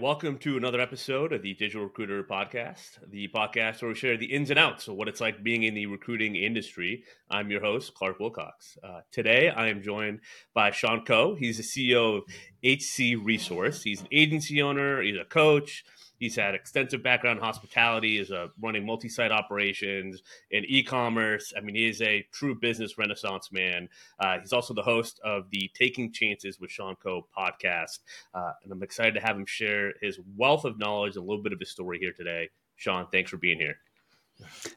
Welcome to another episode of the Digital Recruiter Podcast, the podcast where we share the ins and outs of what it's like being in the recruiting industry. I'm your host, Clark Wilcox. Uh, today, I am joined by Shaun Coe. He's the CEO of HC Resource. He's an agency owner, he's a coach, He's had extensive background in hospitality, is a running multi-site operations in e-commerce. I mean, he is a true business renaissance man. Uh, he's also the host of the Taking Chances with Shaun Coe podcast, uh, and I'm excited to have him share his wealth of knowledge and a little bit of his story here today. Shaun, thanks for being here.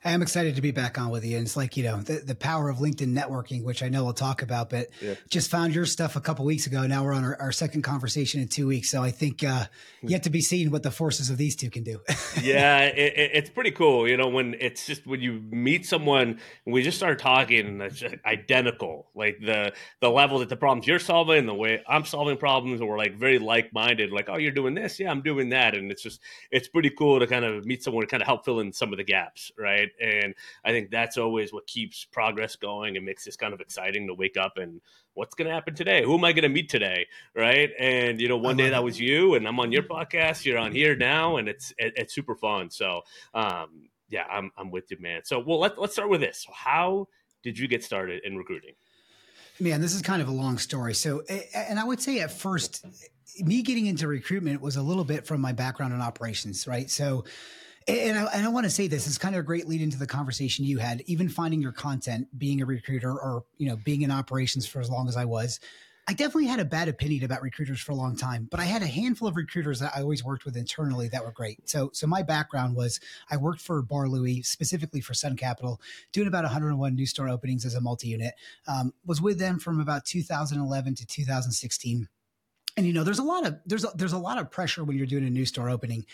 I am excited to be back on with you. And it's like, you know, the, the power of LinkedIn networking, which I know we'll talk about, but yeah. just found your stuff a couple weeks ago. Now we're on our, our, second conversation in two weeks. So I think uh, yet to be seen what the forces of these two can do. yeah, it, it's pretty cool. You know, when it's just when you meet someone, we just start talking and it's identical, like the, the level that the problems you're solving, the way I'm solving problems, and we're like very like minded, like, oh, you're doing this. Yeah, I'm doing that. And it's just, it's pretty cool to kind of meet someone to kind of help fill in some of the gaps right? And I think that's always what keeps progress going and makes this kind of exciting to wake up and what's going to happen today? Who am I going to meet today? Right? And you know, one day that was you, and I'm on your podcast. You're on here now, and it's it, it's super fun. So, um, yeah, I'm I'm with you, man. So, well, let, let's start with this. How did you get started in recruiting? Man, this is kind of a long story. So, and I would say at first, me getting into recruitment was a little bit from my background in operations, right? So, and I, and I, want to say this is kind of a great lead into the conversation you had. Even finding your content, being a recruiter, or you know, being in operations for as long as I was, I definitely had a bad opinion about recruiters for a long time. But I had a handful of recruiters that I always worked with internally that were great. So, so my background was I worked for Bar Louie, specifically for Sun Capital, doing about 101 new store openings as a multi-unit. Um, was with them from about 2011 to 2016 and you know there's a lot of there's a, there's a lot of pressure when you're doing a new store opening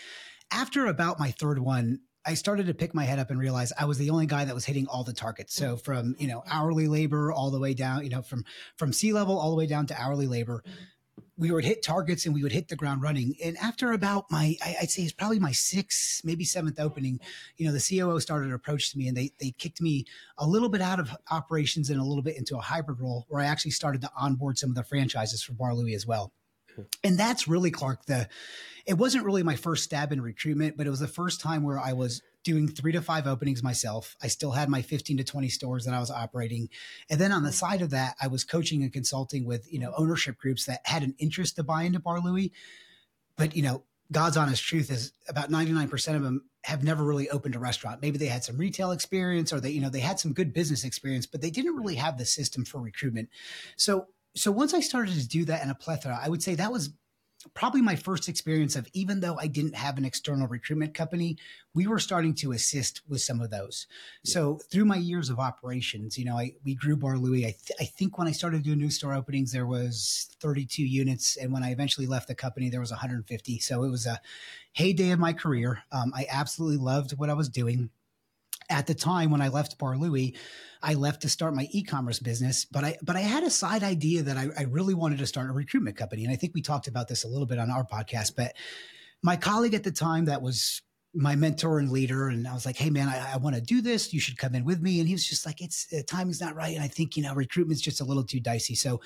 after about my third one, I started to pick my head up and realize I was the only guy that was hitting all the targets. So mm-hmm. from, you know, hourly labor all the way down, you know, from from C level all the way down to hourly labor. Mm-hmm. We would hit targets and we would hit the ground running. And after about my, I'd say it's probably my sixth, maybe seventh opening, you know, the COO started to approach to me and they they kicked me a little bit out of operations and a little bit into a hybrid role where I actually started to onboard some of the franchises for Bar Louie as well. And that's really Clark the it wasn't really my first stab in recruitment, but it was the first time where I was doing three to five openings myself. I still had my 15 to 20 stores that I was operating. And then on the side of that, I was coaching and consulting with, you know, ownership groups that had an interest to buy into Bar Louie. But, you know, God's honest truth is about 99% of them have never really opened a restaurant. Maybe they had some retail experience or they, you know, they had some good business experience, but they didn't really have the system for recruitment. So so once I started to do that in a plethora, I would say that was probably my first experience of even though I didn't have an external recruitment company, we were starting to assist with some of those. Yeah. So through my years of operations, you know, I we grew Bar Louie. I, th- I think when I started doing new store openings, there was 32 units, and when I eventually left the company, there was 150. So it was a heyday of my career. Um, I absolutely loved what I was doing at the time when I left Bar Louie, I left to start my e-commerce business, but I but I had a side idea that I, I really wanted to start a recruitment company. And I think we talked about this a little bit on our podcast, but my colleague at the time that was my mentor and leader and i was like hey man i, I want to do this. You should come in with me. And he was just like it's the timing's not right and i think you know recruitment's just a little too dicey. So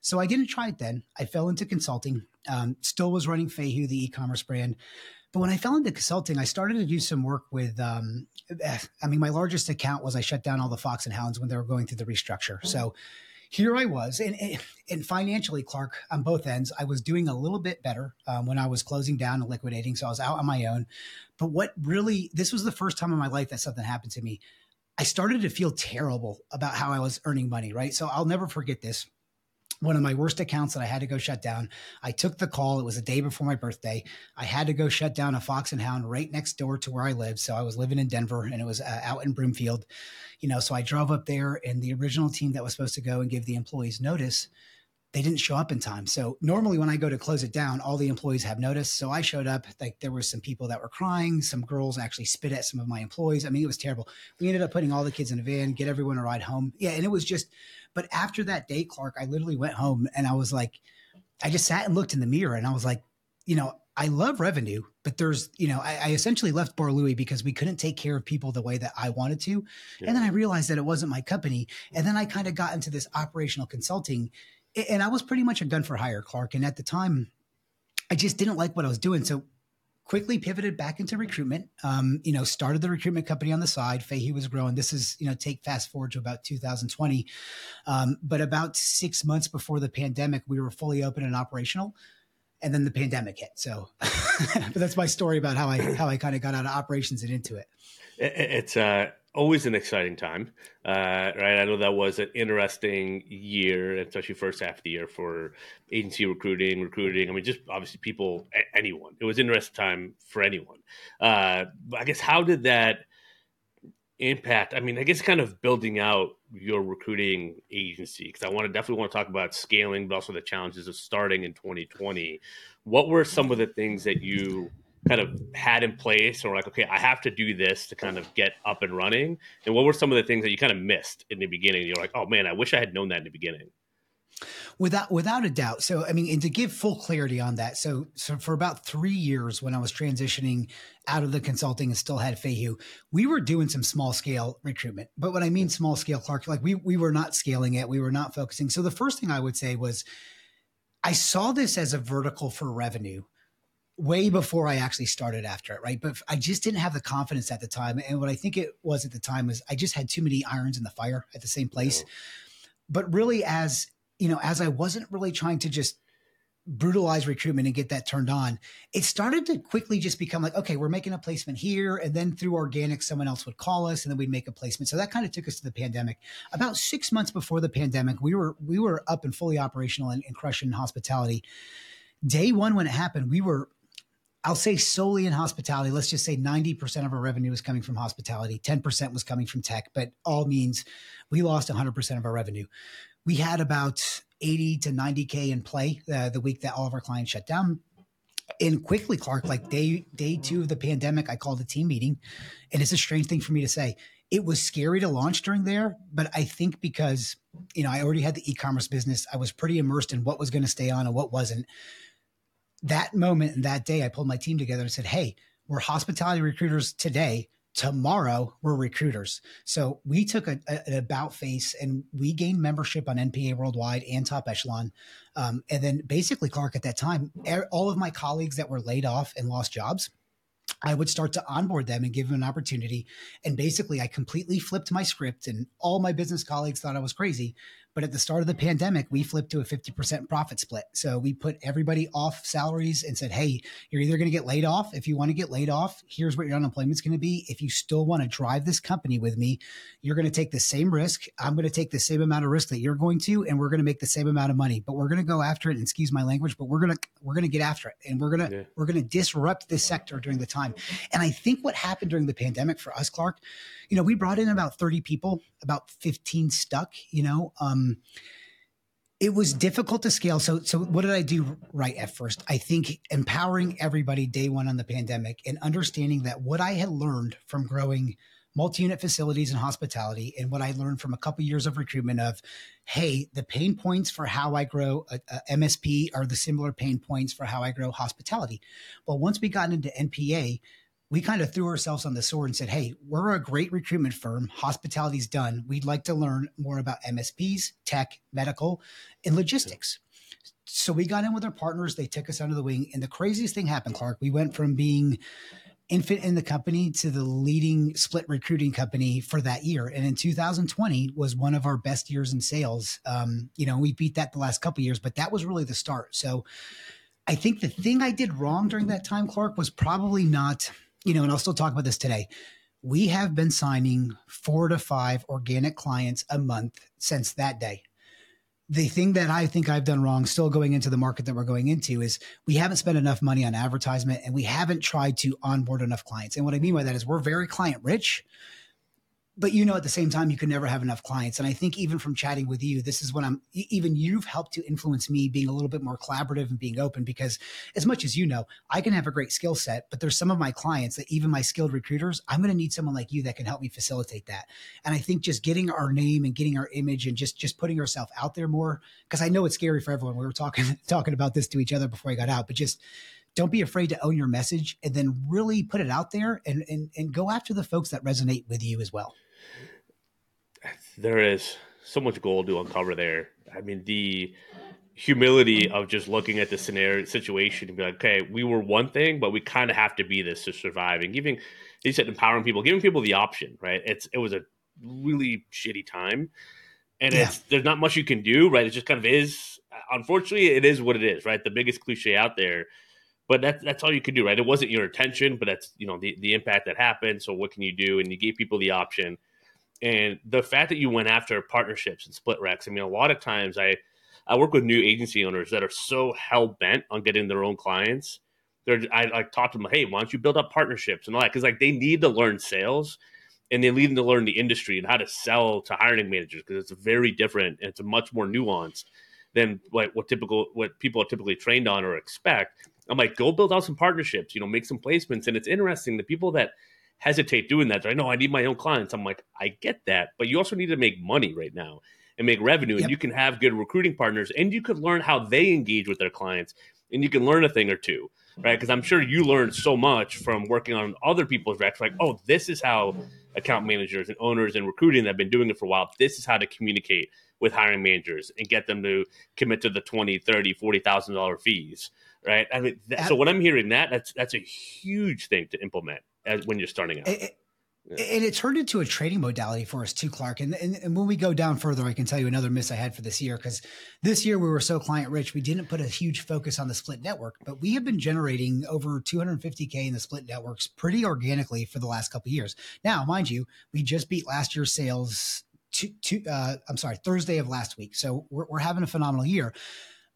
so i didn't try it then. I fell into consulting um, still was running Feihu, the e-commerce brand but when I fell into consulting, I started to do some work with. Um, eh, I mean, my largest account was I shut down all the Fox and Hounds when they were going through the restructure. Mm-hmm. So here I was, and, and financially, Clark, on both ends, I was doing a little bit better um, when I was closing down and liquidating. So I was out on my own. But what really, this was the first time in my life that something happened to me. I started to feel terrible about how I was earning money, right? So I'll never forget this one of my worst accounts that I had to go shut down. I took the call. It was a day before my birthday. I had to go shut down a Fox and Hound right next door to where I live. So I was living in Denver and it was uh, out in Broomfield. You know, so I drove up there and the original team that was supposed to go and give the employees notice, they didn't show up in time. So normally when I go to close it down, all the employees have notice. So I showed up, like there were some people that were crying. Some girls actually spit at some of my employees. I mean, it was terrible. We ended up putting all the kids in a van, get everyone a ride home. Yeah. And it was just, but after that day, Clark, I literally went home and I was like, I just sat and looked in the mirror and I was like, you know, I love revenue, but there's, you know, I, I essentially left Bar Louie because we couldn't take care of people the way that I wanted to. Yeah. And then I realized that it wasn't my company. And then I kind of got into this operational consulting and I was pretty much a gun for hire, Clark. And at the time, I just didn't like what I was doing. So quickly pivoted back into recruitment. Um, you know, started the recruitment company on the side. Fahey was growing. This is, you know, take fast forward to about 2020. Um, but about six months before the pandemic, we were fully open and operational. And then the pandemic hit. So that's my story about how I how I kind of got out of operations and into it. It's uh always an exciting time, uh, right? I know that was an interesting year, especially first half of the year for agency recruiting, recruiting. I mean, just obviously people, anyone. It was an interesting time for anyone. Uh, I guess how did that impact? I mean, I guess kind of building out your recruiting agency because I want to definitely want to talk about scaling, but also the challenges of starting in 2020. What were some of the things that you kind of had in place or like okay i have to do this to kind of get up and running. And what were some of the things that you kind of missed in the beginning? You're like oh man i wish i had known that in the beginning. Without without a doubt. So i mean and to give full clarity on that so so for about three years when i was transitioning out of the consulting and still had Fahey, we were doing some small scale recruitment. But when i mean small scale clark like we we were not scaling it. We were not focusing. So the first thing i would say was i saw this as a vertical for revenue way before I actually started after it, right? But I just didn't have the confidence at the time. And what I think it was at the time was I just had too many irons in the fire at the same place. Oh. But really, as you know, as I wasn't really trying to just brutalize recruitment and get that turned on, it started to quickly just become like, okay, we're making a placement here. And then through organic, someone else would call us and then we'd make a placement. So that kind of took us to the pandemic. About six months before the pandemic, we were we were up and fully operational and, and crushing hospitality. Day one when it happened, we were I'll say solely in hospitality. Let's just say 90% of our revenue was coming from hospitality, 10% was coming from tech, but all means we lost 100% of our revenue. We had about 80 to 90K in play uh, the week that all of our clients shut down. And quickly, Clark, like day day two of the pandemic, I called a team meeting. And it's a strange thing for me to say. It was scary to launch during there, but I think because, you know, I already had the e-commerce business, I was pretty immersed in what was going to stay on and what wasn't that moment and that day, I pulled my team together and said, Hey, we're hospitality recruiters today. Tomorrow, we're recruiters. So we took a, a, an about face and we gained membership on NPA Worldwide and Top Echelon. Um, and then basically, Clark, at that time, all of my colleagues that were laid off and lost jobs, I would start to onboard them and give them an opportunity. And basically, I completely flipped my script, and all my business colleagues thought I was crazy. But at the start of the pandemic, we flipped to a 50% profit split. So we put everybody off salaries and said, hey, you're either going to get laid off. If you want to get laid off, here's what your unemployment's going to be. If you still want to drive this company with me, you're going to take the same risk. I'm going to take the same amount of risk that you're going to, and we're going to make the same amount of money. But we're going to go after it. And excuse my language, but we're going to we're going to get after it, and we're going to yeah. we're going to disrupt this sector during the time. And I think what happened during the pandemic for us, Clark, you know, we brought in about 30 people, about 15 stuck, you know. Um, Um, it was difficult to scale. So, so what did I do right at first? I think empowering everybody day one on the pandemic and understanding that what I had learned from growing multi-unit facilities and hospitality and what I learned from a couple years of recruitment of, hey, the pain points for how I grow uh, uh, a, a MSP are the similar pain points for how I grow hospitality. Well, once we got into NPA, we kind of threw ourselves on the sword and said, Hey, we're a great recruitment firm. Hospitality's done. We'd like to learn more about MSPs, tech, medical, and logistics. So we got in with our partners. They took us under the wing. And the craziest thing happened, Clark. We went from being infant in the company to the leading split recruiting company for that year. And in 2020 was one of our best years in sales. Um, you know, we beat that the last couple years, but that was really the start. So I think the thing I did wrong during that time, Clark, was probably not – you know, and I'll still talk about this today. We have been signing four to five organic clients a month since that day. The thing that I think I've done wrong, still going into the market that we're going into, is we haven't spent enough money on advertisement and we haven't tried to onboard enough clients. And what I mean by that is we're very client rich, but you know at the same time you can never have enough clients. And i think even from chatting with you this is what i'm even you've helped to influence me being a little bit more collaborative and being open because as much as you know i can have a great skill set but there's some of my clients that even my skilled recruiters i'm going to need someone like you that can help me facilitate that. And i think just getting our name and getting our image and just just putting ourselves out there more because i know it's scary for everyone. We were talking talking about this to each other before i got out but just don't be afraid to own your message and then really put it out there and, and, and go after the folks that resonate with you as well there is so much gold to uncover there. I mean, the humility of just looking at the scenario situation and be like, okay, we were one thing, but we kind of have to be this to survive. And giving, you said empowering people, giving people the option, right? It's it was a really shitty time, and yeah. it's there's not much you can do, right? It just kind of is. Unfortunately, it is what it is, right? The biggest cliche out there, but that's that's all you can do, right? It wasn't your intention, but that's you know the the impact that happened. So what can you do? And you gave people the option, and the fact that you went after partnerships and split recs. I mean, a lot of times I I work with new agency owners that are so hell bent on getting their own clients. They're I like talk to them, hey, why don't you build up partnerships and all that? Because like they need to learn sales and they need to learn the industry and how to sell to hiring managers because it's very different and it's much more nuanced than what, what typical what people are typically trained on or expect. I'm like, go build out some partnerships, you know, make some placements. And it's interesting the people that hesitate doing that, I know I need my own clients. I'm like, I get that, but you also need to make money right now and make revenue. Yep. And you can have good recruiting partners and you could learn how they engage with their clients and you can learn a thing or two, right? Because I'm sure you learned so much from working on other people's recs. Like, oh, this is how account managers and owners and recruiting that have been doing it for a while. This is how to communicate with hiring managers and get them to commit to the 20, 30, $40,000 fees, right? I mean, that, so when I'm hearing that, that's, that's a huge thing to implement as when you're starting out. It, and it turned into a trading modality for us too, Clark. And, and, and, when we go down further, I can tell you another miss I had for this year because this year we were so client rich, we didn't put a huge focus on the split network, but we have been generating over 250K in the split networks pretty organically for the last couple years. Now, mind you, we just beat last year's sales. To, to uh, I'm sorry, Thursday of last week. So we're, we're having a phenomenal year.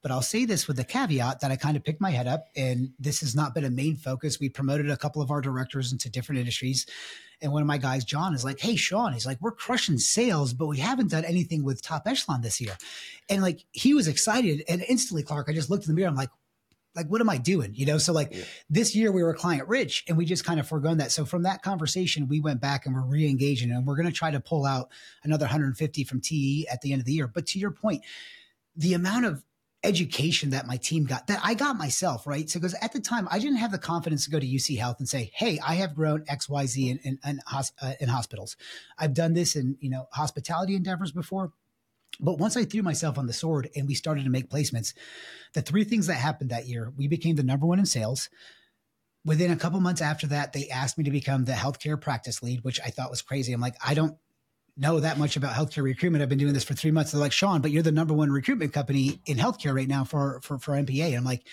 But I'll say this with the caveat that I kind of picked my head up, and this has not been a main focus. We promoted a couple of our directors into different industries. And one of my guys, John, is like, Hey, Shaun, he's like, We're crushing sales, but we haven't done anything with top echelon this year. And like, he was excited. And instantly, Clark, I just looked in the mirror. I'm like, like what am I doing? You know, so like yeah. this year we were client rich and we just kind of foregone that. So from that conversation, we went back and we're re-engaging and we're going to try to pull out another 150 from TE at the end of the year. But to your point, the amount of education that my team got that I got myself, right? So, because at the time I didn't have the confidence to go to UC Health and say, Hey, I have grown XYZ in, in, in, uh, in hospitals. I've done this in, you know, hospitality endeavors before. But once I threw myself on the sword and we started to make placements, the three things that happened that year, we became the number one in sales. Within a couple months after that, they asked me to become the healthcare practice lead, which I thought was crazy. I'm like, I don't know that much about healthcare recruitment. I've been doing this for three months. They're like, Shaun, but you're the number one recruitment company in healthcare right now for for for NPA. And I'm like,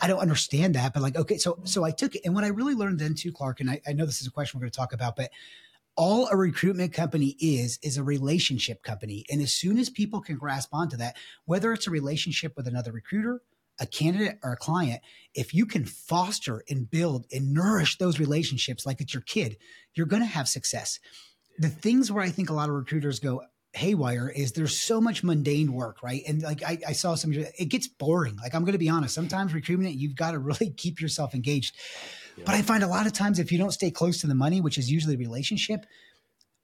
I don't understand that, but like, okay, so so I took it, and what I really learned then too, Clark, and I, I know this is a question we're going to talk about, but all a recruitment company is is a relationship company, and as soon as people can grasp onto that, whether it's a relationship with another recruiter, a candidate or a client, if you can foster and build and nourish those relationships like it's your kid, you're going to have success the things where I think a lot of recruiters go haywire is there's so much mundane work, right? And like I, I saw some, it gets boring. Like I'm going to be honest, sometimes recruitment, you've got to really keep yourself engaged. Yeah. But I find a lot of times if you don't stay close to the money, which is usually a relationship,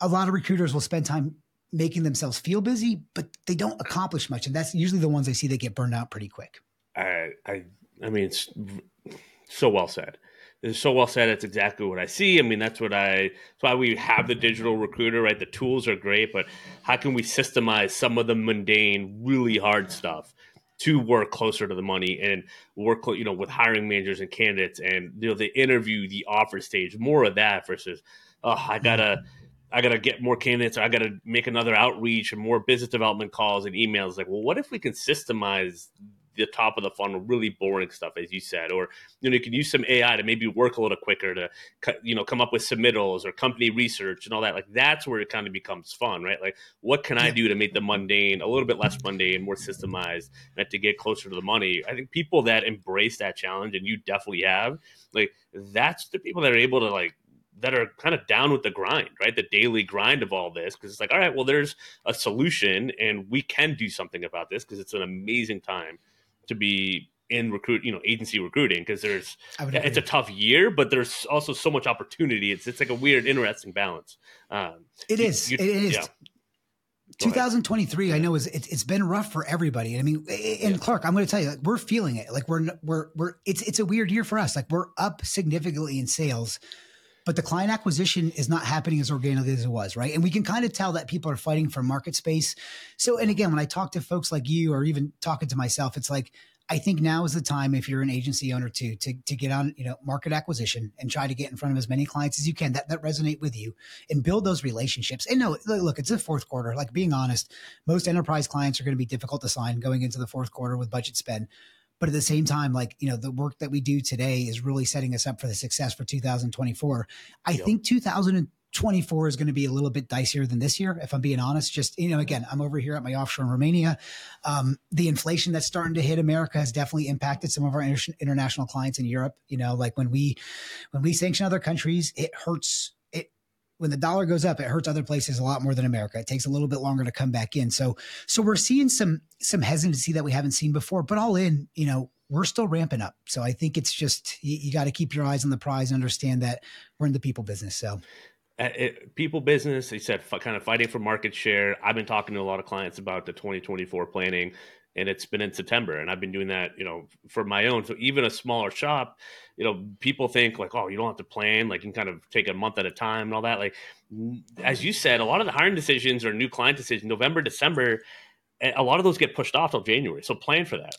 a lot of recruiters will spend time making themselves feel busy, but they don't accomplish much. And that's usually the ones I see that get burned out pretty quick. I, I, I mean, it's so well said is so well said. It's exactly what I see. I mean, that's what I. That's why we have the digital recruiter, right? The tools are great, but how can we systemize some of the mundane, really hard stuff to work closer to the money and work, you know, with hiring managers and candidates, and you know, the interview, the offer stage, more of that versus, oh, I gotta. I got to get more candidates. Or I got to make another outreach and more business development calls and emails. Like, well, what if we can systemize the top of the funnel, really boring stuff, as you said, or you know you can use some AI to maybe work a little quicker to you know come up with submittals or company research and all that. Like that's where it kind of becomes fun, right? Like what can I do to make the mundane a little bit less mundane, more systemized, and to get closer to the money? I think people that embrace that challenge, and you definitely have, like that's the people that are able to like that are kind of down with the grind, right? The daily grind of all this. Cause it's like, all right, well, there's a solution and we can do something about this because it's an amazing time to be in recruit, you know, agency recruiting because there's it's a tough year, but there's also so much opportunity. It's it's like a weird, interesting balance. Um, it you, is. You, it is. Yeah. 2023, I know is it, has been rough for everybody. I mean, and yeah. Clark, I'm going to tell you, like, we're feeling it. Like we're we're we're it's it's a weird year for us. Like we're up significantly in sales, but the client acquisition is not happening as organically as it was, right? And we can kind of tell that people are fighting for market space. So, and again, when I talk to folks like you or even talking to myself, it's like, I think now is the time if you're an agency owner to to to get on you know market acquisition and try to get in front of as many clients as you can that that resonate with you and build those relationships. And no, look, it's the fourth quarter. Like being honest, most enterprise clients are going to be difficult to sign going into the fourth quarter with budget spend. But at the same time, like, you know, the work that we do today is really setting us up for the success for 2024. I yep. think 2024 is going to be a little bit dicier than this year, if I'm being honest. Just, you know, again, I'm over here at my offshore in Romania. Um, the inflation that's starting to hit America has definitely impacted some of our inter- international clients in Europe. You know, like when we, when we sanction other countries, it hurts when the dollar goes up, it hurts other places a lot more than America. It takes a little bit longer to come back in. So, so we're seeing some some hesitancy that we haven't seen before. But all in, you know, we're still ramping up. So I think it's just you, you got to keep your eyes on the prize and understand that we're in the people business. So. Uh, people business, they said, kind of fighting for market share. I've been talking to a lot of clients about the 2024 planning and it's been in September. And I've been doing that, you know, for my own. So even a smaller shop, you know, people think like, oh, you don't have to plan, like you can kind of take a month at a time and all that. Like, as you said, a lot of the hiring decisions or new client decisions, November, December, eh, a lot of those get pushed off till January. So plan for that.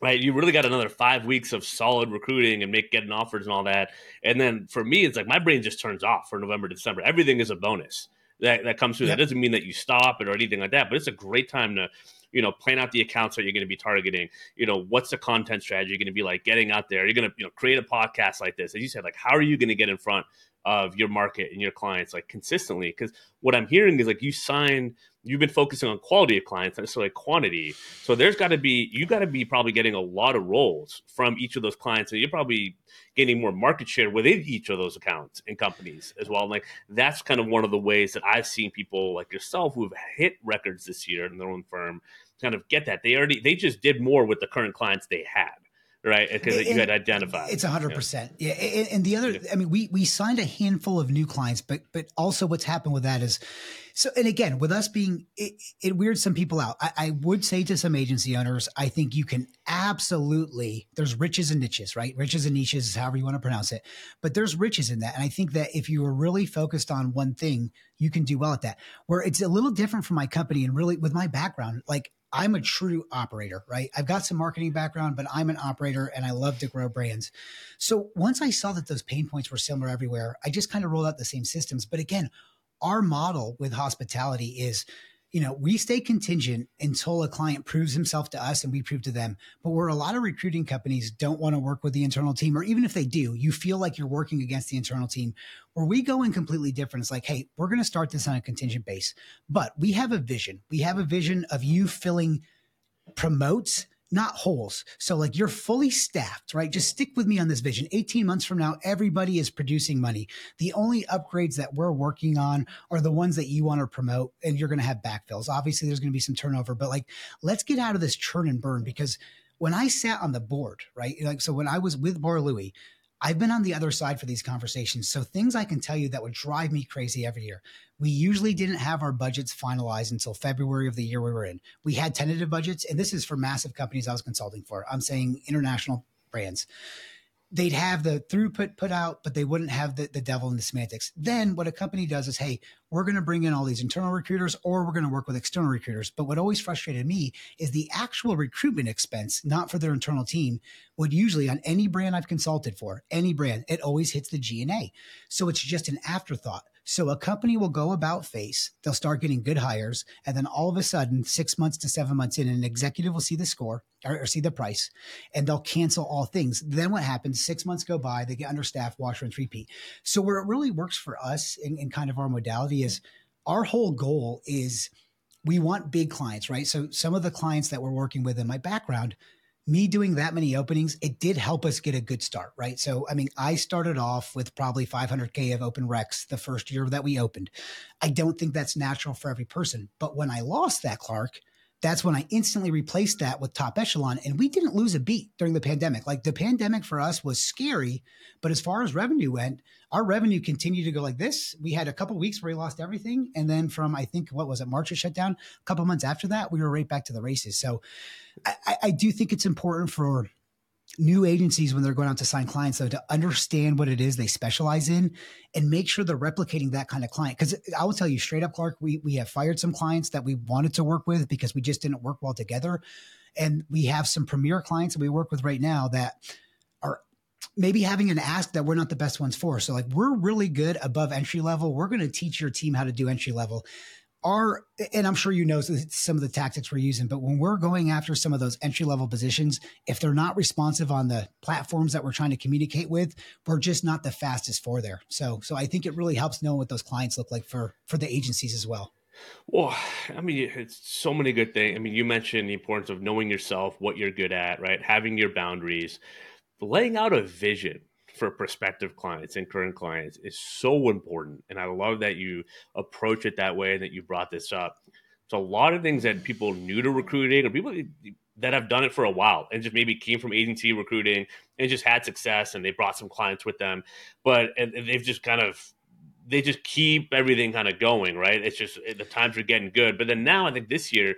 Right, you really got another five weeks of solid recruiting and make getting offers and all that. And then for me, it's like my brain just turns off for November, December. Everything is a bonus that, that comes through. Yep. That doesn't mean that you stop it or anything like that, but it's a great time to you know, plan out the accounts that you're going to be targeting. You know, what's the content strategy going to be like? Getting out there, you're going to you know create a podcast like this. As you said, like how are you going to get in front of your market and your clients like consistently? Because what I'm hearing is like you sign you've been focusing on quality of clients, not necessarily quantity. So there's got to be you got to be probably getting a lot of roles from each of those clients, and you're probably getting more market share within each of those accounts and companies as well. And like that's kind of one of the ways that I've seen people like yourself who've hit records this year in their own firm kind of get that they already they just did more with the current clients they had right? Uh, because you had identified. It's hundred percent. Yeah. And the other, I mean, we we signed a handful of new clients, but but also what's happened with that is, so and again, with us being, it, it weirds some people out. I, I would say to some agency owners, I think you can absolutely. There's riches and niches, right? Riches and niches, however you want to pronounce it, but there's riches in that, and I think that if you are really focused on one thing, you can do well at that. Where it's a little different from my company, and really with my background, like I'm a true operator, right? I've got some marketing background, but I'm an operator and I love to grow brands. So once I saw that those pain points were similar everywhere, I just kind of rolled out the same systems. But again, our model with hospitality is you know, we stay contingent until a client proves himself to us and we prove to them. But where a lot of recruiting companies don't want to work with the internal team, or even if they do, you feel like you're working against the internal team. Where we go in completely different. It's like, hey, we're going to start this on a contingent base, but we have a vision. We have a vision of you filling promotes not holes. So like you're fully staffed, right? Just stick with me on this vision. 18 months from now, everybody is producing money. The only upgrades that we're working on are the ones that you want to promote and you're going to have backfills. Obviously there's going to be some turnover, but like let's get out of this churn and burn because when I sat on the board, right? Like so when I was with Bar Louie, I've been on the other side for these conversations. So things I can tell you that would drive me crazy every year. We usually didn't have our budgets finalized until February of the year we were in. We had tentative budgets, and this is for massive companies I was consulting for. I'm saying international brands they'd have the throughput put out, but they wouldn't have the, the devil in the semantics. Then what a company does is, hey, we're going to bring in all these internal recruiters or we're going to work with external recruiters. But what always frustrated me is the actual recruitment expense, not for their internal team, would usually on any brand I've consulted for, any brand, it always hits the G&A. So it's just an afterthought. So a company will go about face, they'll start getting good hires, and then all of a sudden, six months to seven months in, an executive will see the score or, or see the price, and they'll cancel all things. Then what happens? Six months go by, they get understaffed, wash, and repeat. So where it really works for us in, in kind of our modality is our whole goal is we want big clients, right? So some of the clients that we're working with in my background, me doing that many openings, it did help us get a good start, right? So, I mean, I started off with probably 500K of open recs the first year that we opened. I don't think that's natural for every person. But when I lost that, Clark, that's when I instantly replaced that with top echelon. And we didn't lose a beat during the pandemic. Like the pandemic for us was scary, but as far as revenue went, our revenue continued to go like this. We had a couple weeks where we lost everything. And then from, I think, what was it, March it shut down? A couple months after that, we were right back to the races. So I, I do think it's important for new agencies when they're going out to sign clients though to understand what it is they specialize in and make sure they're replicating that kind of client. Because i will tell you straight up clark we, we have fired some clients that we wanted to work with because we just didn't work well together. And we have some premier clients that we work with right now that are maybe having an ask that we're not the best ones for. So like we're really good above entry level. We're going to teach your team how to do entry level our and i'm sure you know some of the tactics we're using but when we're going after some of those entry level positions if they're not responsive on the platforms that we're trying to communicate with we're just not the fastest for there so so i think it really helps knowing what those clients look like for for the agencies as well well, I mean, it's so many good things. I mean, you mentioned the importance of knowing yourself, what you're good at, right? Having your boundaries, laying out a vision for prospective clients and current clients is so important. And I love that you approach it that way and that you brought this up. So a lot of things that people new to recruiting or people that have done it for a while and just maybe came from agency recruiting and just had success and they brought some clients with them, but and they've just kind of they just keep everything kind of going, right? It's just eh, the times are getting good. But then now I think this year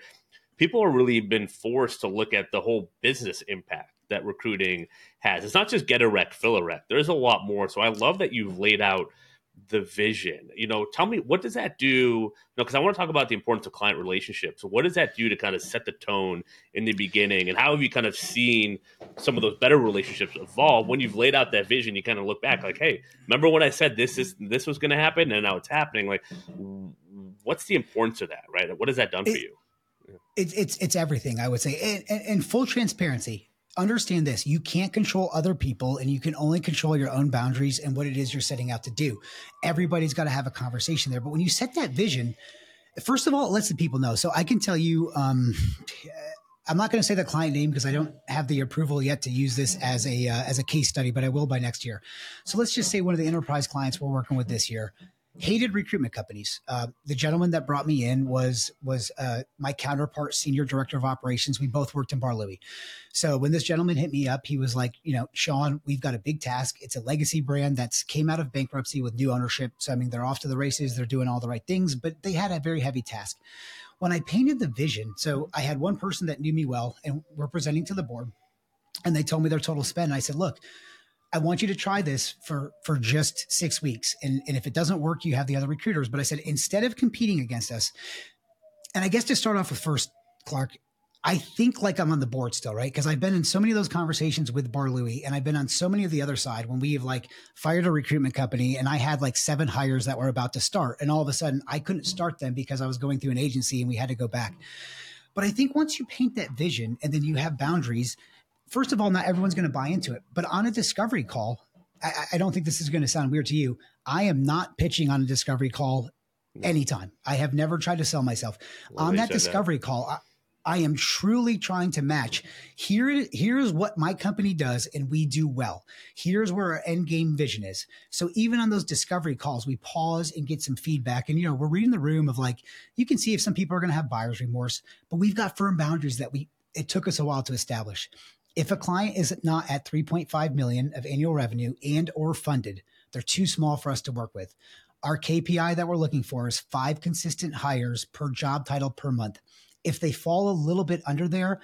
people are really been forced to look at the whole business impact that recruiting has. It's not just get a rec, fill a rec. There's a lot more. So I love that you've laid out the vision. You know, tell me what does that do? Because I want to talk about the importance of client relationships. So what does that do to kind of set the tone in the beginning, and how have you kind of seen some of those better relationships evolve when you've laid out that vision? You kind of look back, like, hey, remember when I said this is this was going to happen, and now it's happening. Like, what's the importance of that, right? What has that done it, for you? It's it's it's everything I would say, and, and, and full transparency understand this. You can't control other people and you can only control your own boundaries and what it is you're setting out to do. Everybody's got to have a conversation there. But when you set that vision first of all it lets the people know. So i can tell you um, i'm not going to say the client name because i don't have the approval yet to use this as a uh, as a case study but i will by next year. So let's just say one of the enterprise clients we're working with this year hated recruitment companies. Uh, the gentleman that brought me in was was uh, my counterpart, senior director of operations. We both worked in Bar Louie. So when this gentleman hit me up, he was like, you know, Shaun, we've got a big task. It's a legacy brand that's came out of bankruptcy with new ownership. So I mean, they're off to the races. They're doing all the right things, but they had a very heavy task. When I painted the vision, so I had one person that knew me well, and we're presenting to the board, and they told me their total spend. And I said, look I want you to try this for for just six weeks, and and if it doesn't work, you have the other recruiters. But I said instead of competing against us, and I guess to start off with first, Clark, I think like I'm on the board still, right? Because I've been in so many of those conversations with Bar Louie, and I've been on so many of the other side when we've like fired a recruitment company, and I had like seven hires that were about to start, and all of a sudden I couldn't start them because I was going through an agency, and we had to go back. But I think once you paint that vision, and then you have boundaries first of all, not everyone's going to buy into it. But on a discovery call, I, I don't think this is going to sound weird to you. I am not pitching on a discovery call anytime. I have never tried to sell myself. Well, on that discovery that. call, I, I am truly trying to match. Here, here's what my company does, and we do well. Here's where our end game vision is. So even on those discovery calls, we pause and get some feedback. And you know, we're reading the room of like you can see if some people are going to have buyer's remorse, but we've got firm boundaries that we. It took us a while to establish. If a client is not at 3.5 million of annual revenue and or funded, they're too small for us to work with. Our KPI that we're looking for is five consistent hires per job title per month. If they fall a little bit under there,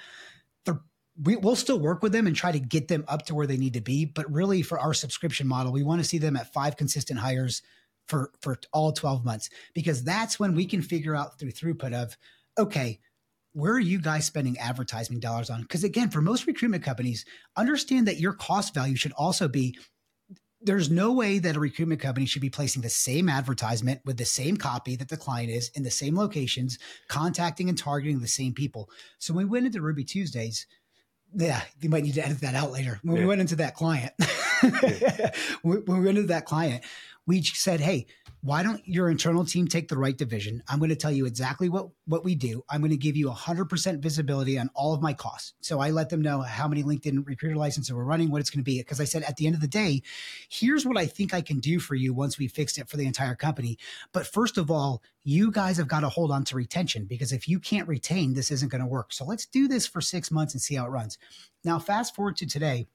we, will still work with them and try to get them up to where they need to be. But really, for our subscription model, we want to see them at five consistent hires for for all 12 months because that's when we can figure out through throughput of okay where are you guys spending advertising dollars on? Because again, for most recruitment companies, understand that your cost value should also be there's no way that a recruitment company should be placing the same advertisement with the same copy that the client is in the same locations, contacting and targeting the same people. So when we went into Ruby Tuesdays, yeah, you might need to edit that out later. When yeah. we went into that client, yeah. when we went into that client, we said, hey, why don't your internal team take the right division? I'm going to tell you exactly what, what we do. I'm going to give you 100% visibility on all of my costs. So I let them know how many LinkedIn recruiter licenses we're running, what it's going to be. Because I said, at the end of the day, here's what I think I can do for you once we fixed it for the entire company. But first of all, you guys have got to hold on to retention because if you can't retain, this isn't going to work. So let's do this for six months and see how it runs. Now, fast forward to today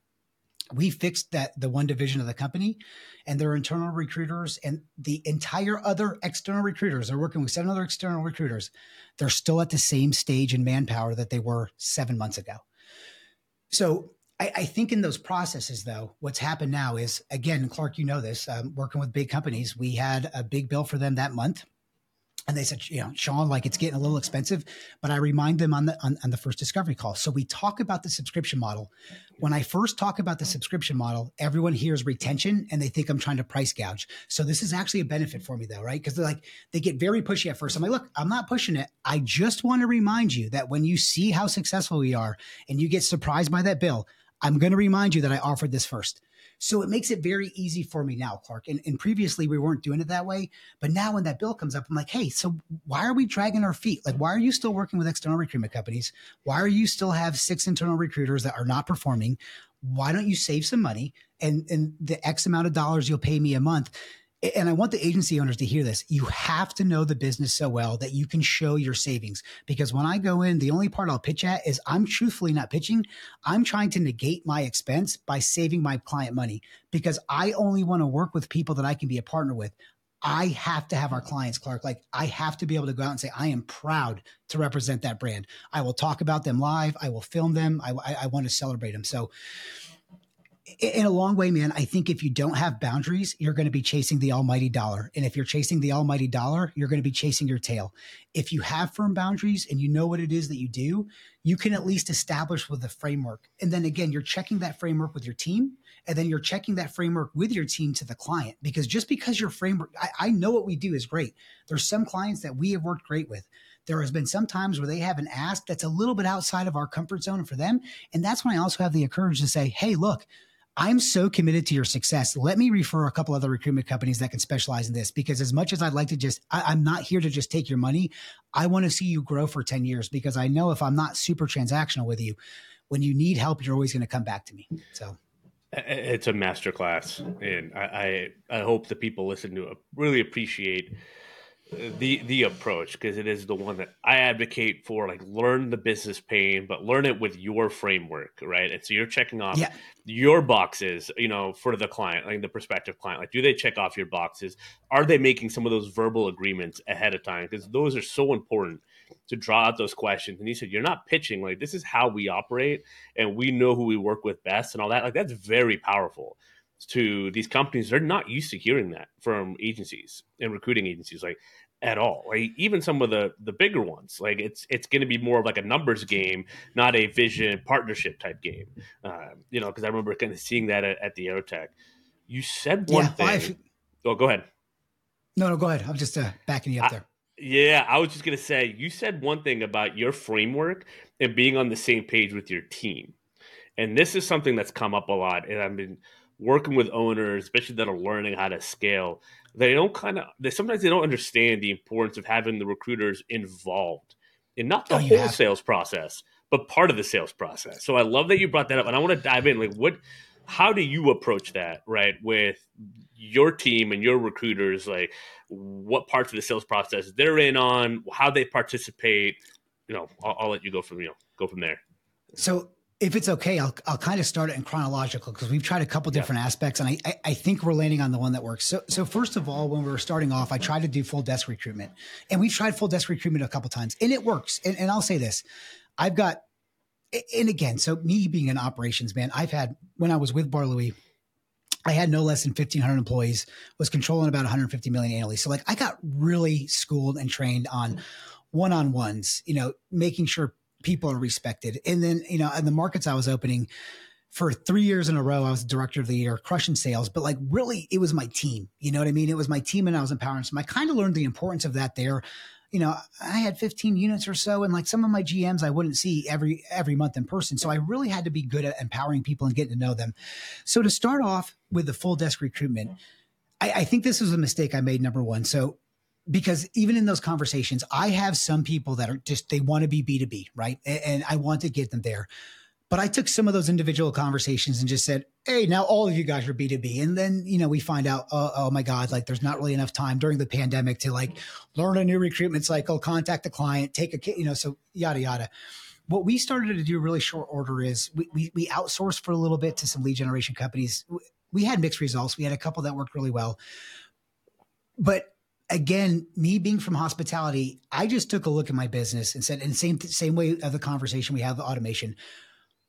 we fixed that the one division of the company and their internal recruiters and the entire other external recruiters. Are working with seven other external recruiters. They're still at the same stage in manpower that they were seven months ago. So I, I, think in those processes, though, what's happened now is again, Clark, you know this, um, working with big companies, we had a big bill for them that month. And they said, you know, Shaun, like it's getting a little expensive, but I remind them on the on, on the first discovery call. So we talk about the subscription model. When I first talk about the subscription model, everyone hears retention and they think I'm trying to price gouge. So this is actually a benefit for me though, right? Because they're like, they get very pushy at first. I'm like, look, I'm not pushing it. I just want to remind you that when you see how successful we are and you get surprised by that bill, I'm going to remind you that I offered this first. So it makes it very easy for me now, Clark. And, and, previously we weren't doing it that way. But now when that bill comes up, I'm like, hey, so why are we dragging our feet? Like, why are you still working with external recruitment companies? Why are you still have six internal recruiters that are not performing? Why don't you save some money and, and the X amount of dollars you'll pay me a month? And I want the agency owners to hear this. You have to know the business so well that you can show your savings. Because when I go in, the only part I'll pitch at is I'm truthfully not pitching. I'm trying to negate my expense by saving my client money because I only want to work with people that I can be a partner with. I have to have our clients, Clark. Like I have to be able to go out and say, I am proud to represent that brand. I will talk about them live. I will film them. I, I, I want to celebrate them. So, in a long way, man, I think if you don't have boundaries, you're going to be chasing the almighty dollar. And if you're chasing the almighty dollar, you're going to be chasing your tail. If you have firm boundaries and you know what it is that you do, you can at least establish with a framework. And then again, you're checking that framework with your team. And then you're checking that framework with your team to the client. Because just because your framework, I, I know what we do is great. There's some clients that we have worked great with there has been some times where they have an ask that's a little bit outside of our comfort zone for them. And that's when I also have the courage to say, hey, look, I'm so committed to your success. Let me refer a couple other recruitment companies that can specialize in this because as much as I'd like to just, I, am not here to just take your money. I want to see you grow for 10 years because I know if I'm not super transactional with you, when you need help, you're always going to come back to me. So it's a masterclass. And I, I, I hope the people listen to it really appreciate the the approach because it is the one that I advocate for. Like, learn the business pain, but learn it with your framework, right? And so you're checking off yeah. your boxes, you know, for the client, like the prospective client. Like, do they check off your boxes? Are they making some of those verbal agreements ahead of time? Because those are so important to draw out those questions. And he said, You're not pitching, like, this is how we operate, and we know who we work with best, and all that. Like, that's very powerful to these companies, they're not used to hearing that from agencies and recruiting agencies, like at all. Like even some of the the bigger ones, like it's it's going to be more of like a numbers game, not a vision partnership type game. Uh, you know, because I remember kind of seeing that at, at the Aerotek. You said one yeah, thing. oh, go ahead. No, no, go ahead. I'm just uh, backing you up there. Yeah, I was just gonna say you said one thing about your framework and being on the same page with your team, and this is something that's come up a lot. And I've been working with owners, especially that are learning how to scale, they don't kind of they sometimes they don't understand the importance of having the recruiters involved in not the oh, whole sales process, but part of the sales process. So I love that you brought that up, and I want to dive in. Like, what? How do you approach that? Right with your team and your recruiters, like what parts of the sales process they're in on, how they participate. You know, I'll, I'll let you go from you know go from there. So if it's okay, I'll, I'll kind of start it in chronological because we've tried a couple different yeah. aspects and I, I, I, think we're landing on the one that works. So, so first of all, when we were starting off, I tried to do full desk recruitment and we've tried full desk recruitment a couple times and it works. And, and I'll say this, I've got, and again, so me being an operations man, I've had, when I was with Bar I had no less than 1500 employees, was controlling about 150 million annually. So like I got really schooled and trained on one-on-ones, you know, making sure people are respected. And then, you know, in the markets I was opening for three years in a row, I was director of the year, crushing sales, but like really it was my team. You know what I mean? It was my team and I was empowering. So I kind of learned the importance of that there. You know, I had 15 units or so, and like some of my GMs I wouldn't see every every month in person. So I really had to be good at empowering people and getting to know them. So to start off with the full desk recruitment, I, I think this was a mistake I made. Number one, so because even in those conversations, I have some people that are just, they want to be B2B, right? And, I want to get them there. But I took some of those individual conversations and just said, hey, now all of you guys are B2B. And then, you know, we find out, oh, oh my God, like there's not really enough time during the pandemic to like learn a new recruitment cycle, contact the client, take a, you know, so yada, yada. What we started to do really short order is we, we, we outsourced for a little bit to some lead generation companies. We had mixed results. We had a couple that worked really well. But again, me being from hospitality, I just took a look at my business and said, the same same way of the conversation we have the automation,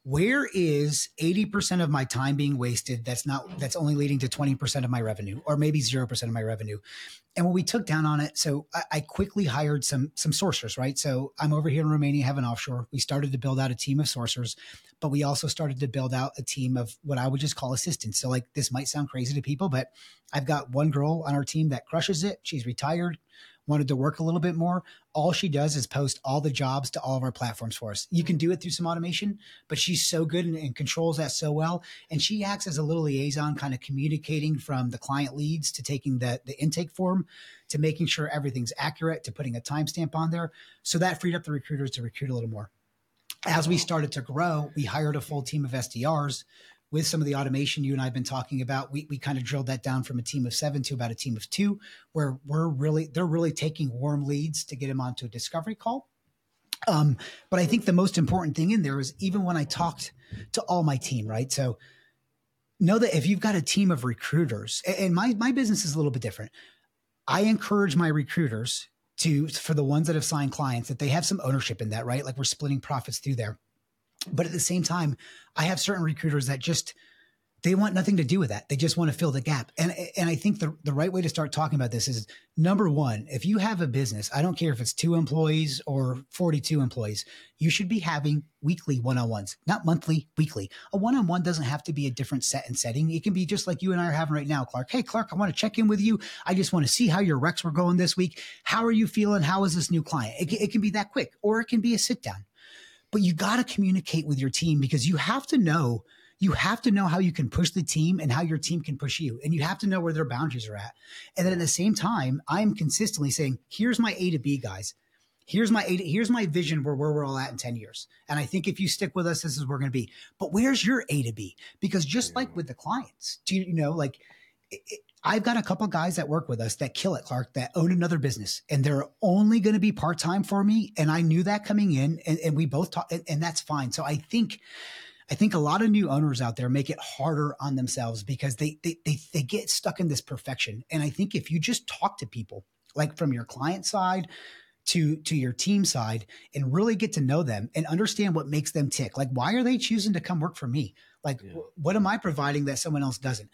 where is 80% of my time being wasted that's not that's only leading to 20% of my revenue or maybe 0% of my revenue? And when we took down on it so I, I, quickly hired some some sourcers right? So i'm over here in romania have an offshore. We started to build out a team of sourcers but we also started to build out a team of what i would just call assistants. So like this might sound crazy to people but i've got one girl on our team that crushes it. She's retired wanted to work a little bit more, all she does is post all the jobs to all of our platforms for us. You can do it through some automation, but she's so good and, and, controls that so well. And she acts as a little liaison, kind of communicating from the client leads to taking the, the intake form to making sure everything's accurate to putting a timestamp on there. So that freed up the recruiters to recruit a little more. As we started to grow, we hired a full team of SDRs with some of the automation you and I have been talking about, we, we kind of drilled that down from a team of seven to about a team of two, where we're really they're really taking warm leads to get them onto a discovery call. Um, but I think the most important thing in there is even when I talked to all my team, right? So know that if you've got a team of recruiters, and my my business is a little bit different. I encourage my recruiters to for the ones that have signed clients that they have some ownership in that, right? Like we're splitting profits through there. But at the same time, I have certain recruiters that just they want nothing to do with that. They just want to fill the gap. And and I think the the right way to start talking about this is number one, if you have a business, I don't care if it's two employees or 42 employees, you should be having weekly one-on-ones, not monthly, weekly. A one-on-one doesn't have to be a different set and setting. It can be just like you and I are having right now, Clark. Hey, Clark, I want to check in with you. I just want to see how your recs were going this week. How are you feeling? How is this new client? It, it can be that quick, or it can be a sit down but you got to communicate with your team because you have to know you have to know how you can push the team and how your team can push you and you have to know where their boundaries are at. And then at the same time i'm consistently saying here's my a to b guys. Here's my a to, here's my vision where, where we're all at in 10 years. And i think if you stick with us this is where we're going to be. But where's your a to b? Because just yeah. like with the clients do you, you know like it, I've got a couple guys that work with us that kill it, Clark, that own another business, and they're only going to be part time for me. And I knew that coming in, and, and we both talk, and, and that's fine. So I think, I think a lot of new owners out there make it harder on themselves because they they they, they get stuck in this perfection. And I think if you just talk to people, like from your client side to to your team side and really get to know them and understand what makes them tick like why are they choosing to come work for me like yeah. what am i providing that someone else doesn't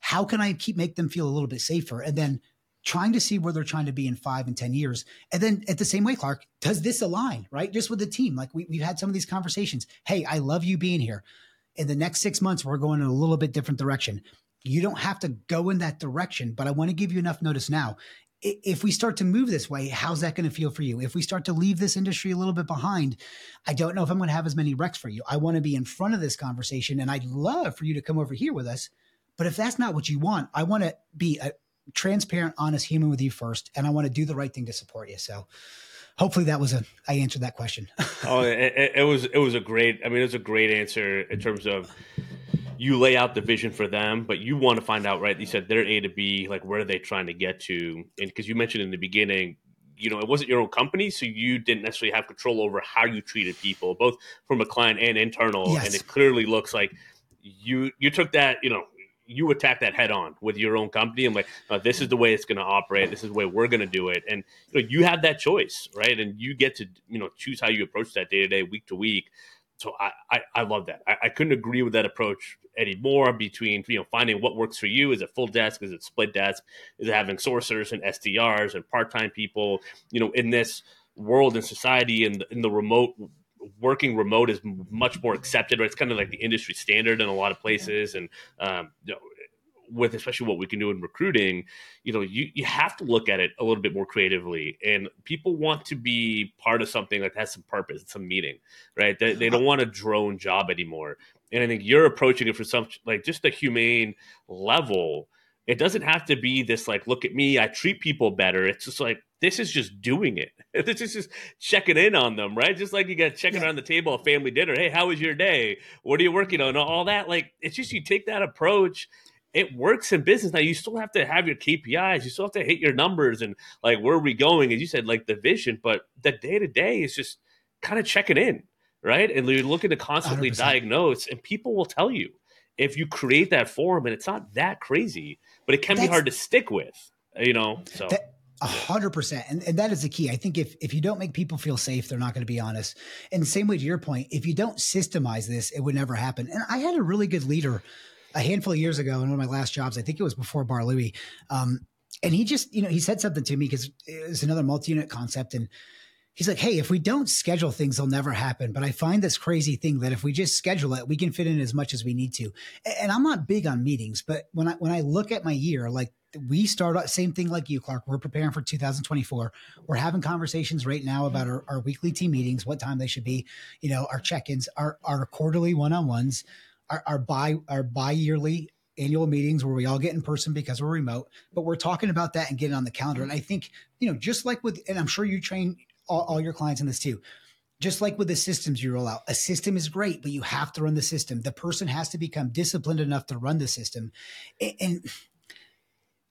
how can I keep make them feel a little bit safer? And then trying to see where they're trying to be in five and 10 years. And then at the same way, Clark, does this align, right? Just with the team. Like we, we've had some of these conversations. Hey, I love you being here. In the next six months, we're going in a little bit different direction. You don't have to go in that direction, but I want to give you enough notice now. If we start to move this way, how's that going to feel for you? If we start to leave this industry a little bit behind, I don't know if I'm going to have as many recs for you. I want to be in front of this conversation, and I'd love for you to come over here with us but if that's not what you want, I want to be a transparent, honest human with you first, and I want to do the right thing to support you. So hopefully that was a I answered that question. oh, it, it, was it was a great. I mean, it was a great answer in terms of you lay out the vision for them, but you want to find out right. You said they're A to B, like where are they trying to get to? And because you mentioned in the beginning, you know, it wasn't your own company, so you didn't necessarily have control over how you treated people, both from a client and internal. Yes. And it clearly looks like you you took that, you know, you attack that head on with your own company and like this is the way it's going to operate. This is the way we're going to do it. And you, know, you have that choice right? And you get to you know choose how you approach that day to day week to week. So I, I, I love that. I, I, couldn't agree with that approach anymore between you know finding what works for you. Is it full desk? Is it split desk? Is it having sourcers and sdrs and part-time people you know in this world and society and in the remote working remote is much more accepted. Right? It's kind of like the industry standard in a lot of places, and um, you know, with especially what we can do in recruiting, you know, you, you have to look at it a little bit more creatively. And people want to be part of something that has some purpose, some meaning, right? They, they don't want a drone job anymore. And I think you're approaching it for some like just a humane level. It doesn't have to be this like, look at me, I treat people better. It's just like this is just doing it. This is just checking in on them, right? Just like you got checking yeah. around the table at family dinner. Hey, how was your day? What are you working on? All that. Like it's just you take that approach. It works in business. Now you still have to have your KPIs. You still have to hit your numbers and like where are we going? As you said, like the vision, but the day to day is just kind of checking in, right? And you're looking to constantly 100%. diagnose, and people will tell you if you create that form, and it's not that crazy, but it can That's, be hard to stick with, you know. So. That- A hundred percent. And, and that is the key. I think if, if you don't make people feel safe, they're not going to be honest. And same way to your point, if you don't systemize this, it would never happen. And I had a really good leader a handful of years ago in one of my last jobs. I think it was before Bar Louie. Um, and he just, you know, he said something to me because it's another multi-unit concept. And he's like, Hey, if we don't schedule things, they'll never happen. But I find this crazy thing that if we just schedule it, we can fit in as much as we need to. And I'm not big on meetings, but when I, when I look at my year, like we start out same thing like you, Clark. We're preparing for 2024. We're having conversations right now about our, our weekly team meetings, what time they should be, you know, our check-ins, our, our quarterly one-on-ones, our, our bi our bi-yearly annual meetings where we all get in person because we're remote, but we're talking about that and getting on the calendar. And I think, you know, just like with, and I'm sure you train all, all your clients in this too. Just like with the systems you roll out, a system is great, but you have to run the system. The person has to become disciplined enough to run the system. And, and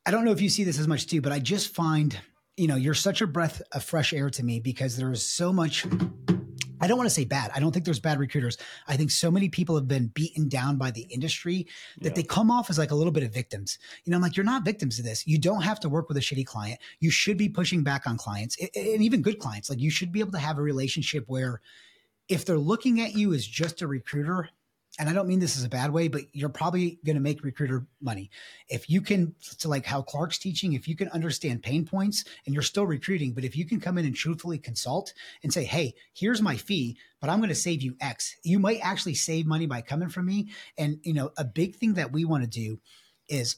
I don't know if you see this as much too, but I just find, you know, you're such a breath of fresh air to me because there's so much I don't want to say bad. I don't think there's bad recruiters. I think so many people have been beaten down by the industry that yeah. they come off as like a little bit of victims. You know, I'm like, you're not victims of this. You don't have to work with a shitty client. You should be pushing back on clients and even good clients. Like you should be able to have a relationship where if they're looking at you as just a recruiter, and I don't mean this as a bad way, but you're probably going to make recruiter money. If you can, to like how Clark's teaching, if you can understand pain points and you're still recruiting, but if you can come in and truthfully consult and say, Hey, here's my fee, but I'm going to save you X, you might actually save money by coming from me. And, you know, a big thing that we want to do is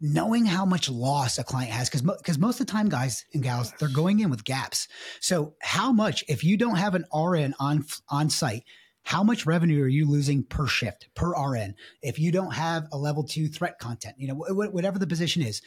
knowing how much loss a client has because because most of the time guys and gals they're going in with gaps so how much if you don't have an rn on on site how much revenue are you losing per shift, per RN? If you don't have a level two threat content, you know, whatever the position is,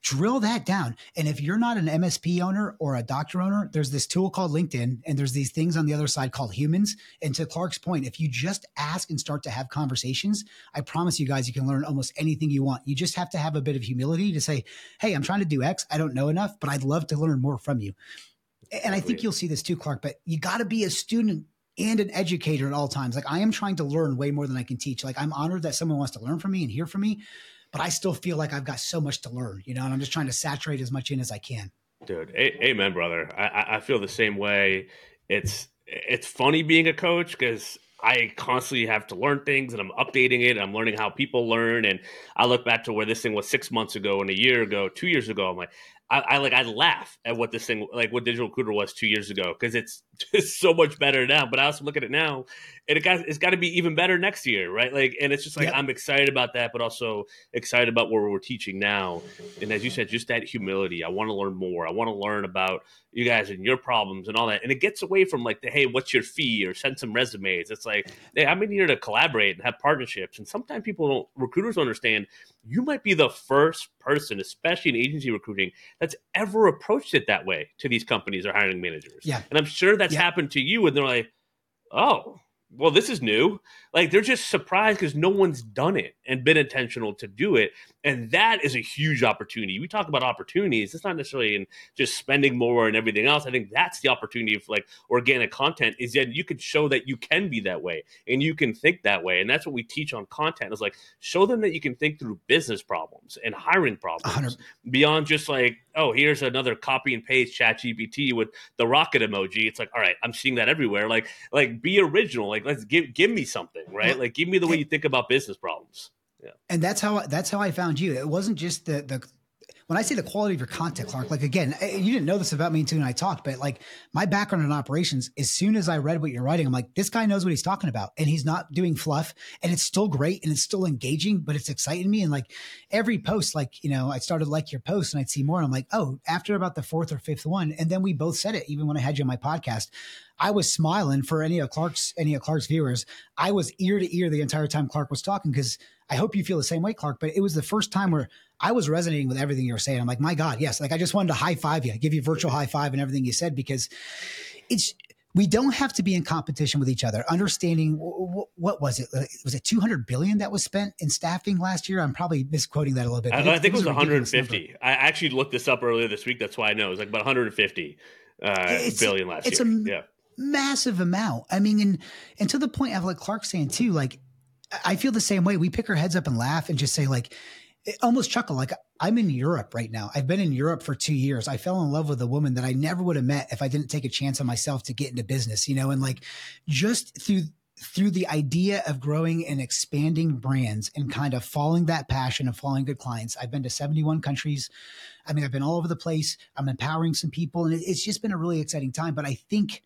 drill that down. And if you're not an MSP owner or a doctor owner, there's this tool called LinkedIn and there's these things on the other side called humans. And to Clark's point, if you just ask and start to have conversations, I promise you guys, you can learn almost anything you want. You just have to have a bit of humility to say, Hey, I'm trying to do X. I don't know enough, but I'd love to learn more from you. And I think you'll see this too, Clark, but you got to be a student and an educator at all times. Like I am trying to learn way more than I can teach. Like I'm honored that someone wants to learn from me and hear from me, but I still feel like I've got so much to learn, you know, and I'm just trying to saturate as much in as I can. Dude, a- amen, brother. I-, I feel the same way. It's it's funny being a coach because I constantly have to learn things and I'm updating it. I'm learning how people learn. And I look back to where this thing was six months ago and a year ago, two years ago. I'm like, I, I like I laugh at what this thing like what digital recruiter was two years ago because it's just so much better now. But I also look at it now, and it got it's got to be even better next year, right? Like, and it's just like yep. I'm excited about that, but also excited about where we're teaching now. And as you said, just that humility. I want to learn more. I want to learn about you guys and your problems and all that. And it gets away from like the hey, what's your fee or send some resumes. It's like hey, I'm in here to collaborate and have partnerships. And sometimes people don't recruiters don't understand you might be the first person, especially in agency recruiting, that's ever approached it that way to these companies or hiring managers. Yeah. And I'm sure that's yeah. happened to you and they're like, oh, well, this is new. Like they're just surprised because no one's done it and been intentional to do it. And that is a huge opportunity. We talk about opportunities. It's not necessarily in just spending more and everything else. I think that's the opportunity of like organic content is that you can show that you can be that way and you can think that way. And that's what we teach on content is like show them that you can think through business problems and hiring problems 100. beyond just like, oh, here's another copy and paste ChatGPT with the rocket emoji. It's like, all right, I'm seeing that everywhere. Like, like be original. Like let's give give me something, right? Like give me the way you think about business problems. And that's how that's how I found you. It wasn't just the the when I say the quality of your content, Clark, like again, eh, you didn't know this about me until I talked, but like my background in operations, as soon as I read what you're writing, I'm like, this guy knows what he's talking about and he's not doing fluff and it's still great and it's still engaging, but it's exciting me. And like every post, like, you know, I started like your post and I'd see more. And I'm like, oh, after about the fourth or fifth one. And then we both said it, even when I had you on my podcast, I was smiling for any of Clark's, any of Clark's viewers. I was ear to ear the entire time Clark was talking because I hope you feel the same way, Clark. But it was the first time where I was resonating with everything you were saying. I'm like, my God, yes. Like I just wanted to high five you, give you virtual high five and everything you said because it's we don't have to be in competition with each other. Understanding what was it? Was it 200 billion that was spent in staffing last year? I'm probably misquoting that a little bit. I, I think it was 150. I actually looked this up earlier this week. That's why I know it was like about 150 uh, billion last it's year. It's a yeah. massive amount. I mean, and and to the point of like Clark saying too, like I feel the same way. We pick our heads up and laugh and just say like, eh, almost chuckle like I'm in Europe right now. I've been in Europe for two years. I fell in love with a woman that I never would have met if I didn't take a chance on myself to get into business, you know, and like just through through the idea of growing and expanding brands and kind of following that passion and following good clients. I've been to 71 countries. I mean, I've been all over the place. I'm empowering some people and it's just been a really exciting time. But I think,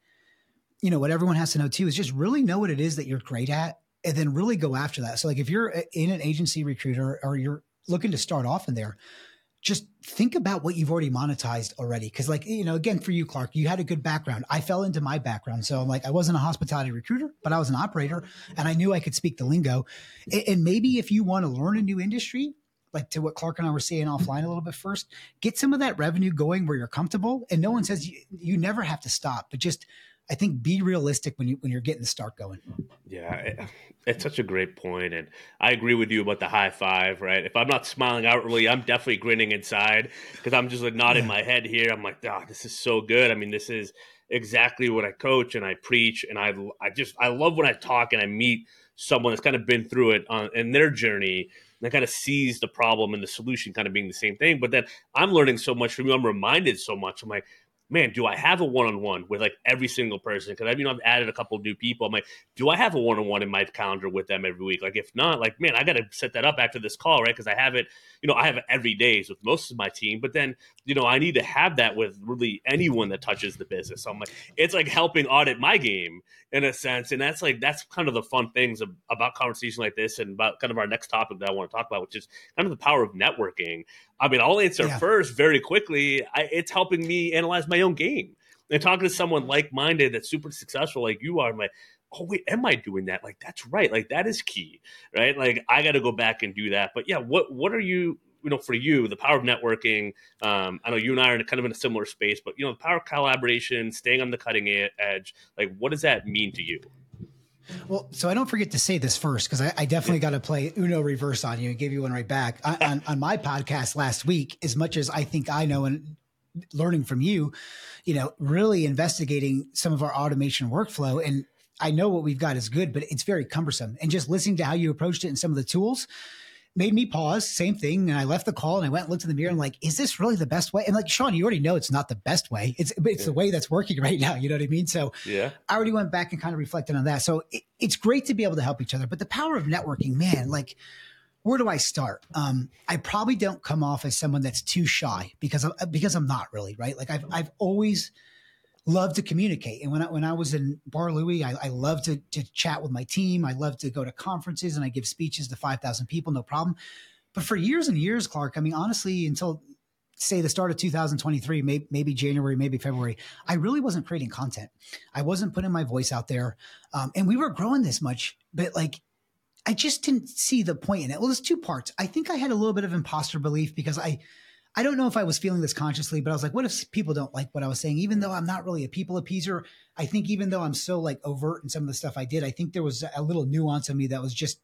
you know, what everyone has to know too is just really know what it is that you're great at and then really go after that. So like if you're uh, in an agency recruiter or you're looking to start off in there, just think about what you've already monetized already. Cause like, you know, again, for you, Clark, you had a good background. I fell into my background. So I'm like, I wasn't a hospitality recruiter, but I was an operator and I knew I could speak the lingo. And maybe if you want to learn a new industry, like to what Clark and I were saying offline a little bit first, get some of that revenue going where you're comfortable. And no one says you, you never have to stop, but just I think be realistic when you when you're getting the start going. Yeah, it, it's such a great point, and I agree with you about the high five. Right, if I'm not smiling outwardly, I'm definitely grinning inside because I'm just like nodding yeah. my head here. I'm like, ah, oh, this is so good. I mean, this is exactly what I coach and I preach, and I I just I love when I talk and I meet someone that's kind of been through it on in their journey and kind of sees the problem and the solution kind of being the same thing. But then I'm learning so much from you. I'm reminded so much. I'm like, man, do I have a one on one with like every single person? Because I mean, I've added a couple new people. I'm like, do I have a one on one in my calendar with them every week? Like, if not, like, man, I got to set that up after this call, right? Because I have it, you know, I have it every day with most of my team. But then, you know, I need to have that with really anyone that touches the business. So I'm like, it's like helping audit my game in a sense, and that's like that's kind of the fun things about conversation like this, and about kind of our next topic that I want to talk about, which is kind of the power of networking. I mean, I'll answer yeah. first very quickly. I, it's helping me analyze my own game and talking to someone like minded that's super successful like you are. I'm like, oh wait, am I doing that? Like that's right. Like that is key, right? Like I got to go back and do that. But yeah, what what are you? You know, for you, the power of networking. Um, I know you and I are in kind of in a similar space, but you know, the power of collaboration, staying on the cutting edge. Like, what does that mean to you? Well, so I don't forget to say this first because I, I, definitely got to play Uno reverse on you and give you one right back. on, on, on, my podcast last week, as much as I think I know and learning from you, you know, really investigating some of our automation workflow. And I know what we've got is good, but it's very cumbersome. And just listening to how you approached it and some of the tools, made me pause. Same thing. And I left the call and I went and looked in the mirror and like, is this really the best way? And like Shaun, you already know it's not the best way. It's it's yeah. the way that's working right now. You know what I mean? So yeah, I already went back and kind of reflected on that. So it, it's great to be able to help each other. But the power of networking, man, like where do I start? Um, I probably don't come off as someone that's too shy because I'm, because I'm not really right. Like I've I've always love to communicate. And when I, when I was in Bar Louie, I, I love to, to chat with my team. I love to go to conferences and I give speeches to 5,000 people, no problem. But for years and years, Clark, I mean, honestly, until say the start of 2023, maybe, maybe January, maybe February, I really wasn't creating content. I wasn't putting my voice out there. Um, and we were growing this much, but like, I just didn't see the point in it. Well, there's two parts. I think I had a little bit of imposter belief because I, I don't know if I was feeling this consciously, but I was like, what if people don't like what I was saying? Even though I'm not really a people appeaser, I think even though I'm so like overt in some of the stuff I did, I think there was a little nuance in me that was just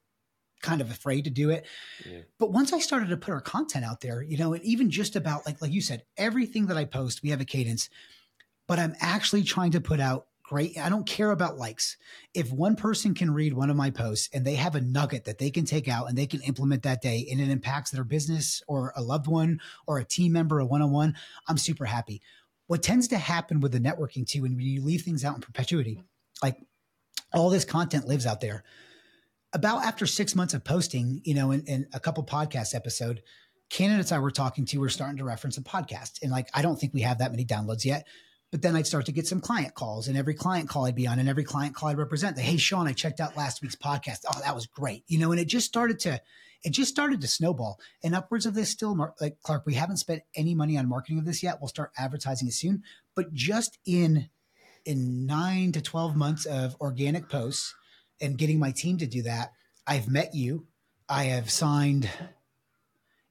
kind of afraid to do it. Yeah. But once I started to put our content out there, you know, and even just about like like you said, everything that I post, we have a cadence, but I'm actually trying to put out great. I don't care about likes. If one person can read one of my posts and they have a nugget that they can take out and they can implement that day and it impacts their business or a loved one or a team member, a one on one, I'm super happy. What tends to happen with the networking too, when you leave things out in perpetuity, like all this content lives out there. About after six months of posting, you know, in, in a couple podcast episode, candidates I were talking to were starting to reference a podcast. And like, I don't think we have that many downloads yet but then I'd start to get some client calls, and every client call I'd be on, and every client call I'd represent. The, hey, Shaun, I checked out last week's podcast. Oh, that was great, you know. And it just started to, it just started to snowball. And upwards of this, still, like Clark, we haven't spent any money on marketing of this yet. We'll start advertising it soon. But just in in nine to twelve months of organic posts and getting my team to do that, I've met you. I have signed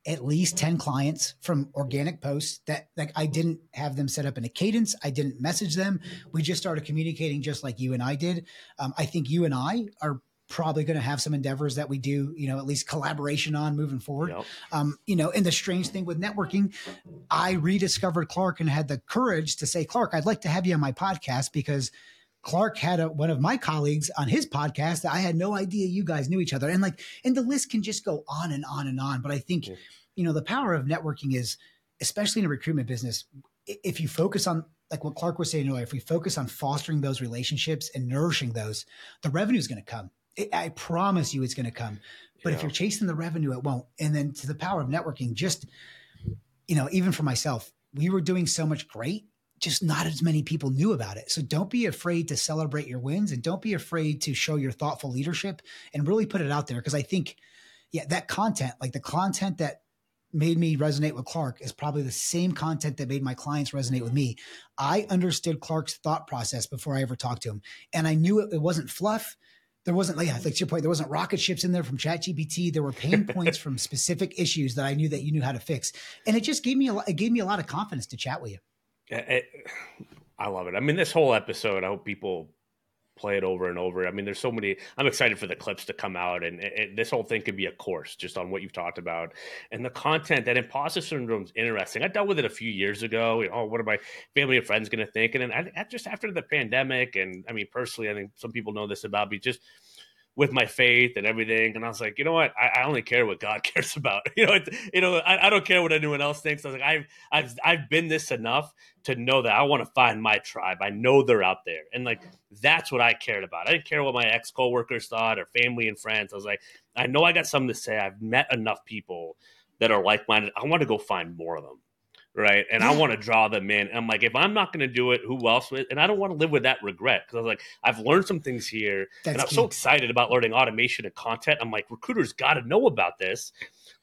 at least 10 clients from organic posts that like I didn't have them set up in a cadence. I didn't message them. We just started communicating just like you and I did. Um, I think you and I are probably going to have some endeavors that we do, you know, at least collaboration on moving forward. Yep. Um, you know, and the strange thing with networking, I rediscovered Clark and had the courage to say, Clark, I'd like to have you on my podcast because Clark had a, one of my colleagues on his podcast that I had no idea you guys knew each other. And like, and the list can just go on and on and on. But I think, yeah. you know, the power of networking is, especially in a recruitment business, if you focus on like what Clark was saying earlier, if we focus on fostering those relationships and nourishing those, the revenue is going to come. I promise you it's going to come. But yeah. if you're chasing the revenue, it won't. And then to the power of networking, just, you know, even for myself, we were doing so much great just not as many people knew about it. So don't be afraid to celebrate your wins and don't be afraid to show your thoughtful leadership and really put it out there. Cause I think, yeah, that content, like the content that made me resonate with Clark is probably the same content that made my clients resonate with me. I understood Clark's thought process before I ever talked to him. And I knew it, it wasn't fluff. There wasn't, like, like to your point, there wasn't rocket ships in there from ChatGPT. There were pain points from specific issues that I knew that you knew how to fix. And it just gave me a lot, it gave me a lot of confidence to chat with you. It, I love it. I mean, this whole episode, I hope people play it over and over. I mean, there's so many. I'm excited for the clips to come out, and it, it, this whole thing could be a course just on what you've talked about and the content. That imposter syndrome is interesting. I dealt with it a few years ago. You know, oh, what are my family and friends going to think? And then I, I just after the pandemic, and I mean, personally, I think some people know this about me. Just with my faith and everything. And I was like, you know what? I, I only care what God cares about. You know, you know, I, I, don't care what anyone else thinks. I was like, I've, I've, I've been this enough to know that I want to find my tribe. I know they're out there. And like, that's what I cared about. I didn't care what my ex coworkers thought or family and friends. I was like, I know I got something to say. I've met enough people that are like minded. I want to go find more of them right? And. I want to draw them in. And I'm like, if I'm not going to do it, who else? Will? And I don't want to live with that regret because I was like, I've learned some things here, That's and I'm key. so excited about learning automation and content. I'm like, recruiters got to know about this.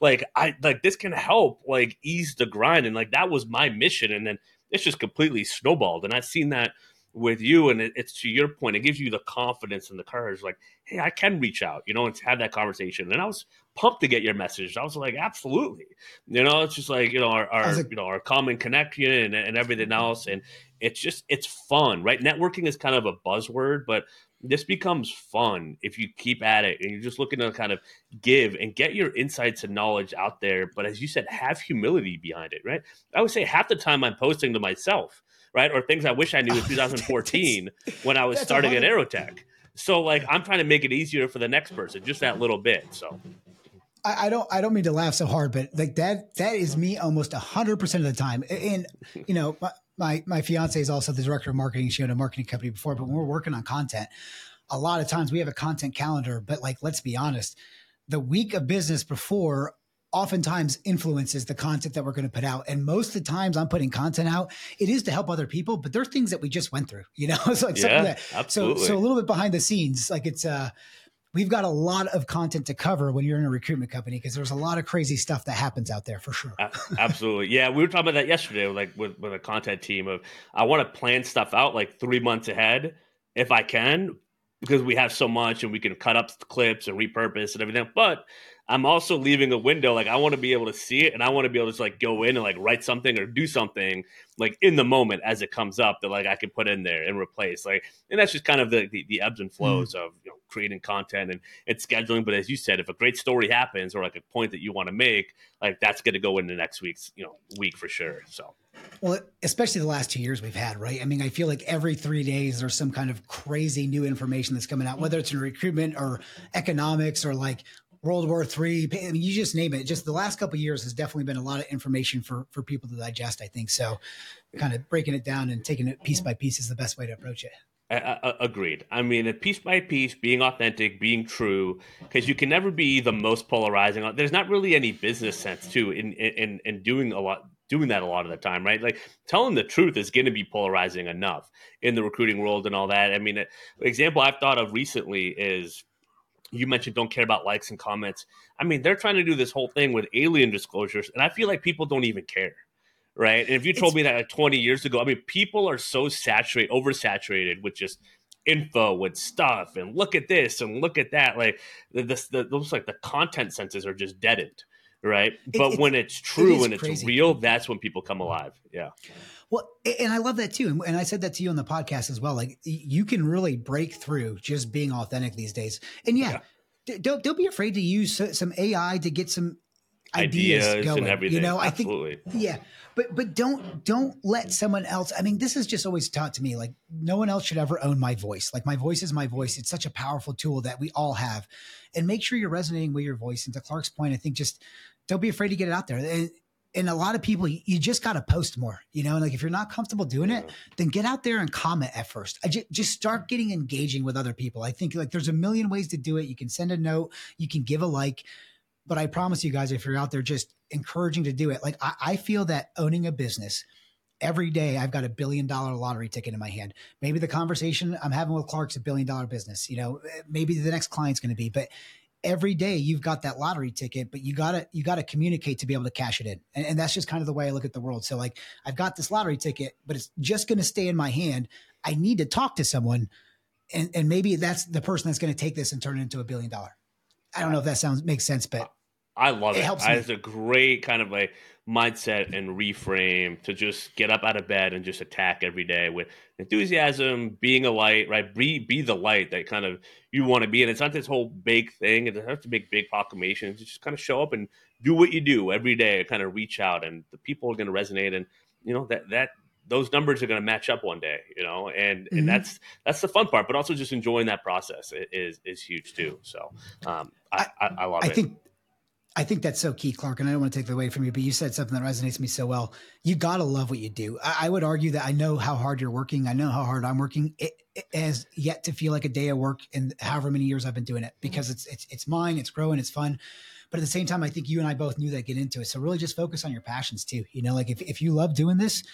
Like, I like this can help like ease the grind, and like that was my mission. And then it's just completely snowballed, and I've seen that with you and it, it's to your point it gives you the confidence and the courage like hey i can reach out you know and have that conversation and i was pumped to get your message i was like absolutely you know it's just like you know our, our like, you know our common connection and, and everything else and it's just it's fun right networking is kind of a buzzword but this becomes fun if you keep at it and you're just looking to kind of give and get your insights and knowledge out there but as you said have humility behind it right i would say half the time i'm posting to myself right? Or things I wish I knew in 2014 when I was starting at Aerotek. So like I'm trying to make it easier for the next person, just that little bit. So I, I, don't I don't mean to laugh so hard, but like that that is me almost hundred percent of the time. And you know, my, my my fiance is also the director of marketing. She owned a marketing company before, but when we're working on content, a lot of times we have a content calendar. But like, let's be honest, the week of business before oftentimes influences the content that we're going to put out. And most of the times I'm putting content out, it is to help other people, but there are things that we just went through, you know, it's like yeah, that. Absolutely. So, so a little bit behind the scenes, like it's, uh, we've got a lot of content to cover when you're in a recruitment company because there's a lot of crazy stuff that happens out there for sure. Absolutely. Yeah. We were talking about that yesterday, like with, with a content team of, I want to plan stuff out like three months ahead if I can, because we have so much and we can cut up clips and repurpose and everything. But I'm also leaving a window. Like I want to be able to see it, and I want to be able to like go in and like write something or do something like in the moment as it comes up that like I can put in there and replace. Like, and that's just kind of the the, the ebbs and flows mm. of you know creating content and and scheduling. But as you said, if a great story happens or like a point that you want to make, like that's going to go into next week's you know week for sure. So. Well, especially the last two years we've had, right? I mean, I feel like every three days there's some kind of crazy new information that's coming out, whether it's in recruitment or economics or like World War Three. I mean, you just name it. Just the last couple years has definitely been a lot of information for for people to digest. I think so. Kind of breaking it down and taking it piece by piece is the best way to approach it. Agreed. I mean, piece by piece, being authentic, being true, because you can never be the most polarizing. There's not really any business sense too in in in doing a lot doing that a lot of the time, right? Like telling the truth is going to be polarizing enough in the recruiting world and all that. I mean, an example I've thought of recently is you mentioned don't care about likes and comments. I mean, they're trying to do this whole thing with alien disclosures, and I feel like people don't even care. Right. And if you told it's, me that like 20 years ago, I mean, people are so saturated, oversaturated with just info and stuff and look at this and look at that. Like this, the, those like the content senses are just deadened. Right. It, but when it's true it and crazy. it's real, that's when people come alive. Yeah. Well, and I love that too. And I said that to you on the podcast as well. Like you can really break through just being authentic these days. And yeah, yeah. don't don't be afraid to use some AI to get some ideas, ideas going. and everything. You know, Absolutely. I think yeah, but but don't don't let someone else. I mean, this is just always taught to me like no one else should ever own my voice. Like my voice is my voice. It's such a powerful tool that we all have, and make sure you're resonating with your voice. And to Clark's point, I think just don't be afraid to get it out there. And, and a lot of people, you just got to post more, you know, and like if you're not comfortable doing it, then get out there and comment at first. I just, just start getting engaging with other people. I think like there's a million ways to do it. You can send a note, you can give a like, but I promise you guys, if you're out there just encouraging to do it, like I, I feel that owning a business every day, I've got a billion dollar lottery ticket in my hand. Maybe the conversation I'm having with Clark's a billion dollar business, you know, eh, maybe the next client's going to be, but every day you've got that lottery ticket, but you gotta you gotta communicate to be able to cash it in. And, and, that's just kind of the way I look at the world. So like I've got this lottery ticket, but it's just gonna stay in my hand. I need to talk to someone and, and maybe that's the person that's gonna take this and turn it into a billion dollar. I don't know if that sounds makes sense, but I love it. it. Helps it's a great kind of like mindset and reframe to just get up out of bed and just attack every day with enthusiasm, being a light, right? Be be the light that kind of you want to be. And it's not this whole big thing. It doesn't have to make big proclamations. Just kind of show up and do what you do every day. Kind of reach out, and the people are going to resonate. And you know that that those numbers are going to match up one day. You know, and mm-hmm. and that's that's the fun part. But also just enjoying that process is is huge too. So um, I, I, I love I it. think I think that's so key, Clark. And I don't want to take that away from you, but you said something that resonates with me so well. You got to love what you do. I, I, would argue that I know how hard you're working. I know how hard I'm working. It, it, has yet to feel like a day of work in however many years I've been doing it mm-hmm. because it's it's it's mine. It's growing. It's fun. But at the same time, I think you and I both knew that get into it. So really, just focus on your passions too. You know, like if if you love doing this,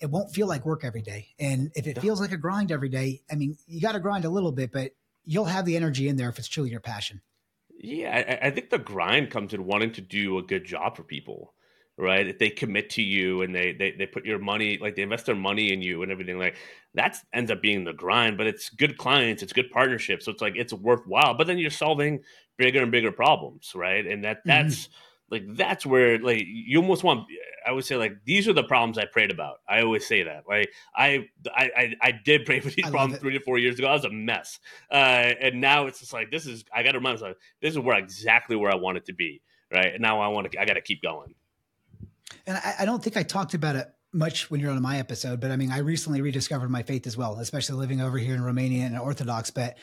it won't feel like work every day. And if it feels like a grind every day, I mean, you got to grind a little bit, but you'll have the energy in there if it's truly your passion. Yeah, I, I, think the grind comes in wanting to do a good job for people, right? If they commit to you and they, they they put your money, like they invest their money in you and everything, like that ends up being the grind. But it's good clients, it's good partnerships, so it's like it's worthwhile. But then you're solving bigger and bigger problems, right? And that mm-hmm. that's mm-hmm like that's where like you almost want i would say like these are the problems i prayed about. I always say that. Like i i i, did pray for these I problems three to four years ago. I was a mess. Uh and now it's just like this is i gotta remind myself this is where exactly where i want it to be right? And now i want to i gotta keep going. And I, I don't think i talked about it much when you're on my episode, but I mean, I recently rediscovered my faith as well, especially living over here in Romania and Orthodox. But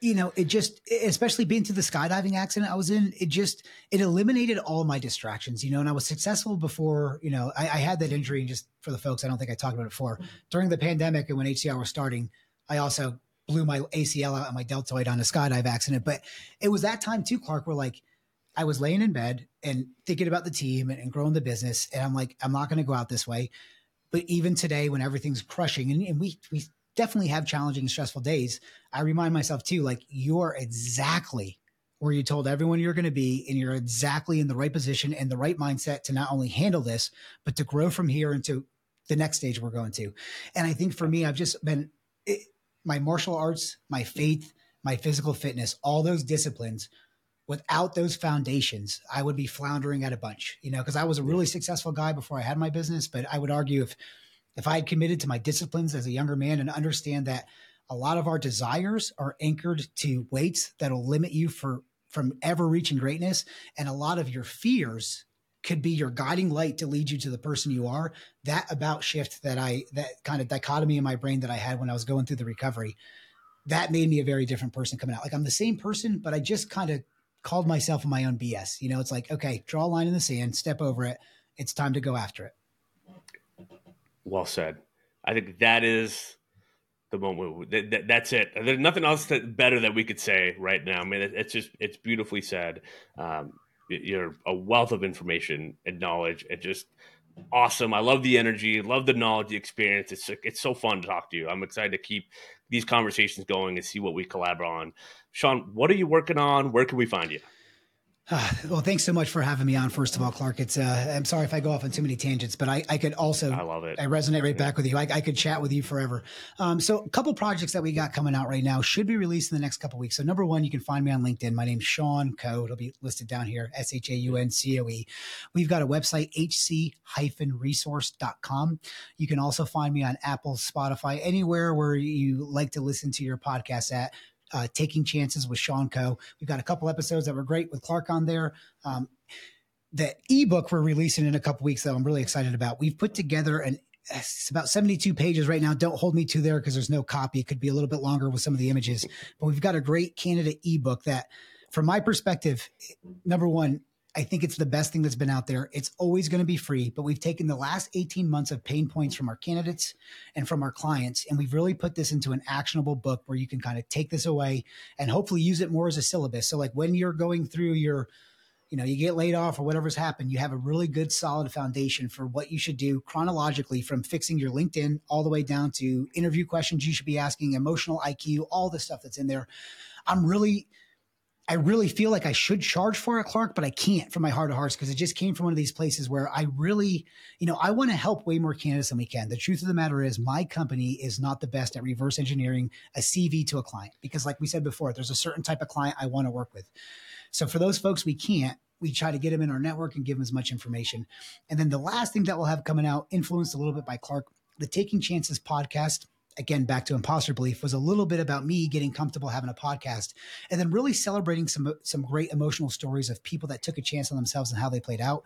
you know, it just, especially being through the skydiving accident I was in, it just, it eliminated all my distractions, you know, and I was successful before, you know, I, I had that injury and just for the folks, I don't think I talked about it before during the pandemic and when HCR was starting, I also blew my ACL out and my deltoid on a skydive accident. But it was that time too, Clark, where like, I was laying in bed and thinking about the team and, and growing the business. And I'm like, I'm not going to go out this way. But even today, when everything's crushing, and, and we, we definitely have challenging and stressful days. I remind myself too, like you're exactly where you told everyone you're going to be, and you're exactly in the right position and the right mindset to not only handle this, but to grow from here into the next stage we're going to. And I think for me, I've just been it, my martial arts, my faith, my physical fitness, all those disciplines. Without those foundations, I would be floundering at a bunch, you know, because I was a really successful guy before I had my business. But I would argue if if I had committed to my disciplines as a younger man and understand that a lot of our desires are anchored to weights that'll limit you for from ever reaching greatness and a lot of your fears could be your guiding light to lead you to the person you are. That about shift that i that kind of dichotomy in my brain that i had when i was going through the recovery that made me a very different person coming out. Like i'm the same person but i just kind of called myself my own bs you know it's like okay draw a line in the sand step over it. It's time to go after it well said. I think that is the moment. That, that, that's it. There's nothing else that better that we could say right now. I mean, it, it's just it's beautifully said. Um, you're a wealth of information and knowledge, and just awesome. I love the energy, love the knowledge, the experience. It's it's so fun to talk to you. I'm excited to keep these conversations going and see what we collaborate on. Shaun, what are you working on? Where can we find you? Uh, well, thanks so much for having me on. First of all, Clark, it's uh, I'm sorry if I go off on too many tangents, but I, I could also I love it. I resonate right yeah. back with you. I, I, could chat with you forever. Um, so a couple projects that we got coming out right now should be released in the next couple weeks. So number one, you can find me on LinkedIn. My name's Shaun Coe. It'll be listed down here. S H A U N C O E. We've got a website hc-resource.com. You can also find me on Apple, Spotify, anywhere where you like to listen to your podcast at uh, Taking Chances with Shaun Coe. We've got a couple episodes that were great with Clark on there. Um, the ebook we're releasing in a couple weeks that I'm really excited about. We've put together an it's about 72 pages right now. Don't hold me to there because there's no copy. It could be a little bit longer with some of the images, but we've got a great candidate ebook that, from my perspective, number one, I think it's the best thing that's been out there. It's always going to be free, but we've taken the last 18 months of pain points from our candidates and from our clients, and we've really put this into an actionable book where you can kind of take this away and hopefully use it more as a syllabus. So, like when you're going through your you know, you get laid off or whatever's happened, you have a really good solid foundation for what you should do chronologically from fixing your LinkedIn all the way down to interview questions you should be asking, emotional IQ, all the stuff that's in there. I'm really, I really feel like I should charge for it, Clark, but I can't from my heart of hearts because it just came from one of these places where I really, you know, I want to help way more candidates than we can. The truth of the matter is, my company is not the best at reverse engineering a CV to a client because, like we said before, there's a certain type of client I want to work with. So for those folks we can't, we try to get them in our network and give them as much information. And then the last thing that we'll have coming out, influenced a little bit by Clark, the Taking Chances podcast. Again, back to imposter belief was a little bit about me getting comfortable having a podcast, and then really celebrating some some great emotional stories of people that took a chance on themselves and how they played out.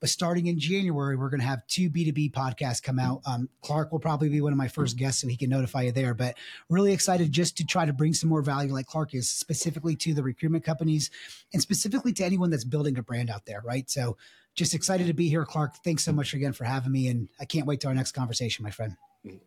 But starting in January, we're going to have two B2B podcasts come out. Um, Clark will probably be one of my first guests, so he can notify you there. But really excited just to try to bring some more value, like Clark is, specifically to the recruitment companies and specifically to anyone that's building a brand out there, right? So just excited to be here, Clark. Thanks so much again for having me. And I can't wait to our next conversation, my friend.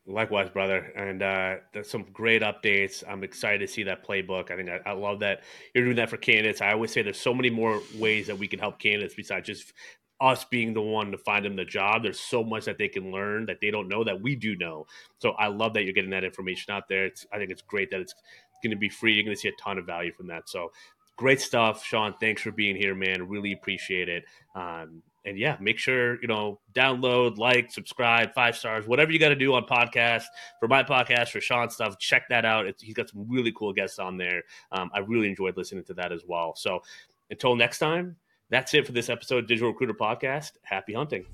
Likewise, brother. And uh, some great updates. I'm excited to see that playbook. I think I, I, love that you're doing that for candidates. I always say there's so many more ways that we can help candidates besides just us being the one to find them the job. There's so much that they can learn that they don't know that we do know. So I love that you're getting that information out there. It's, I think it's great that it's going to be free. You're going to see a ton of value from that. So great stuff, Shaun. Thanks for being here, man. Really appreciate it. Um, and yeah, make sure you know download, like, subscribe, five stars, whatever you got to do on podcast for my podcast for Shaun stuff. Check that out. It's, he's got some really cool guests on there. Um, I really enjoyed listening to that as well. So until next time, that's it for this episode of Digital Recruiter Podcast. Happy hunting.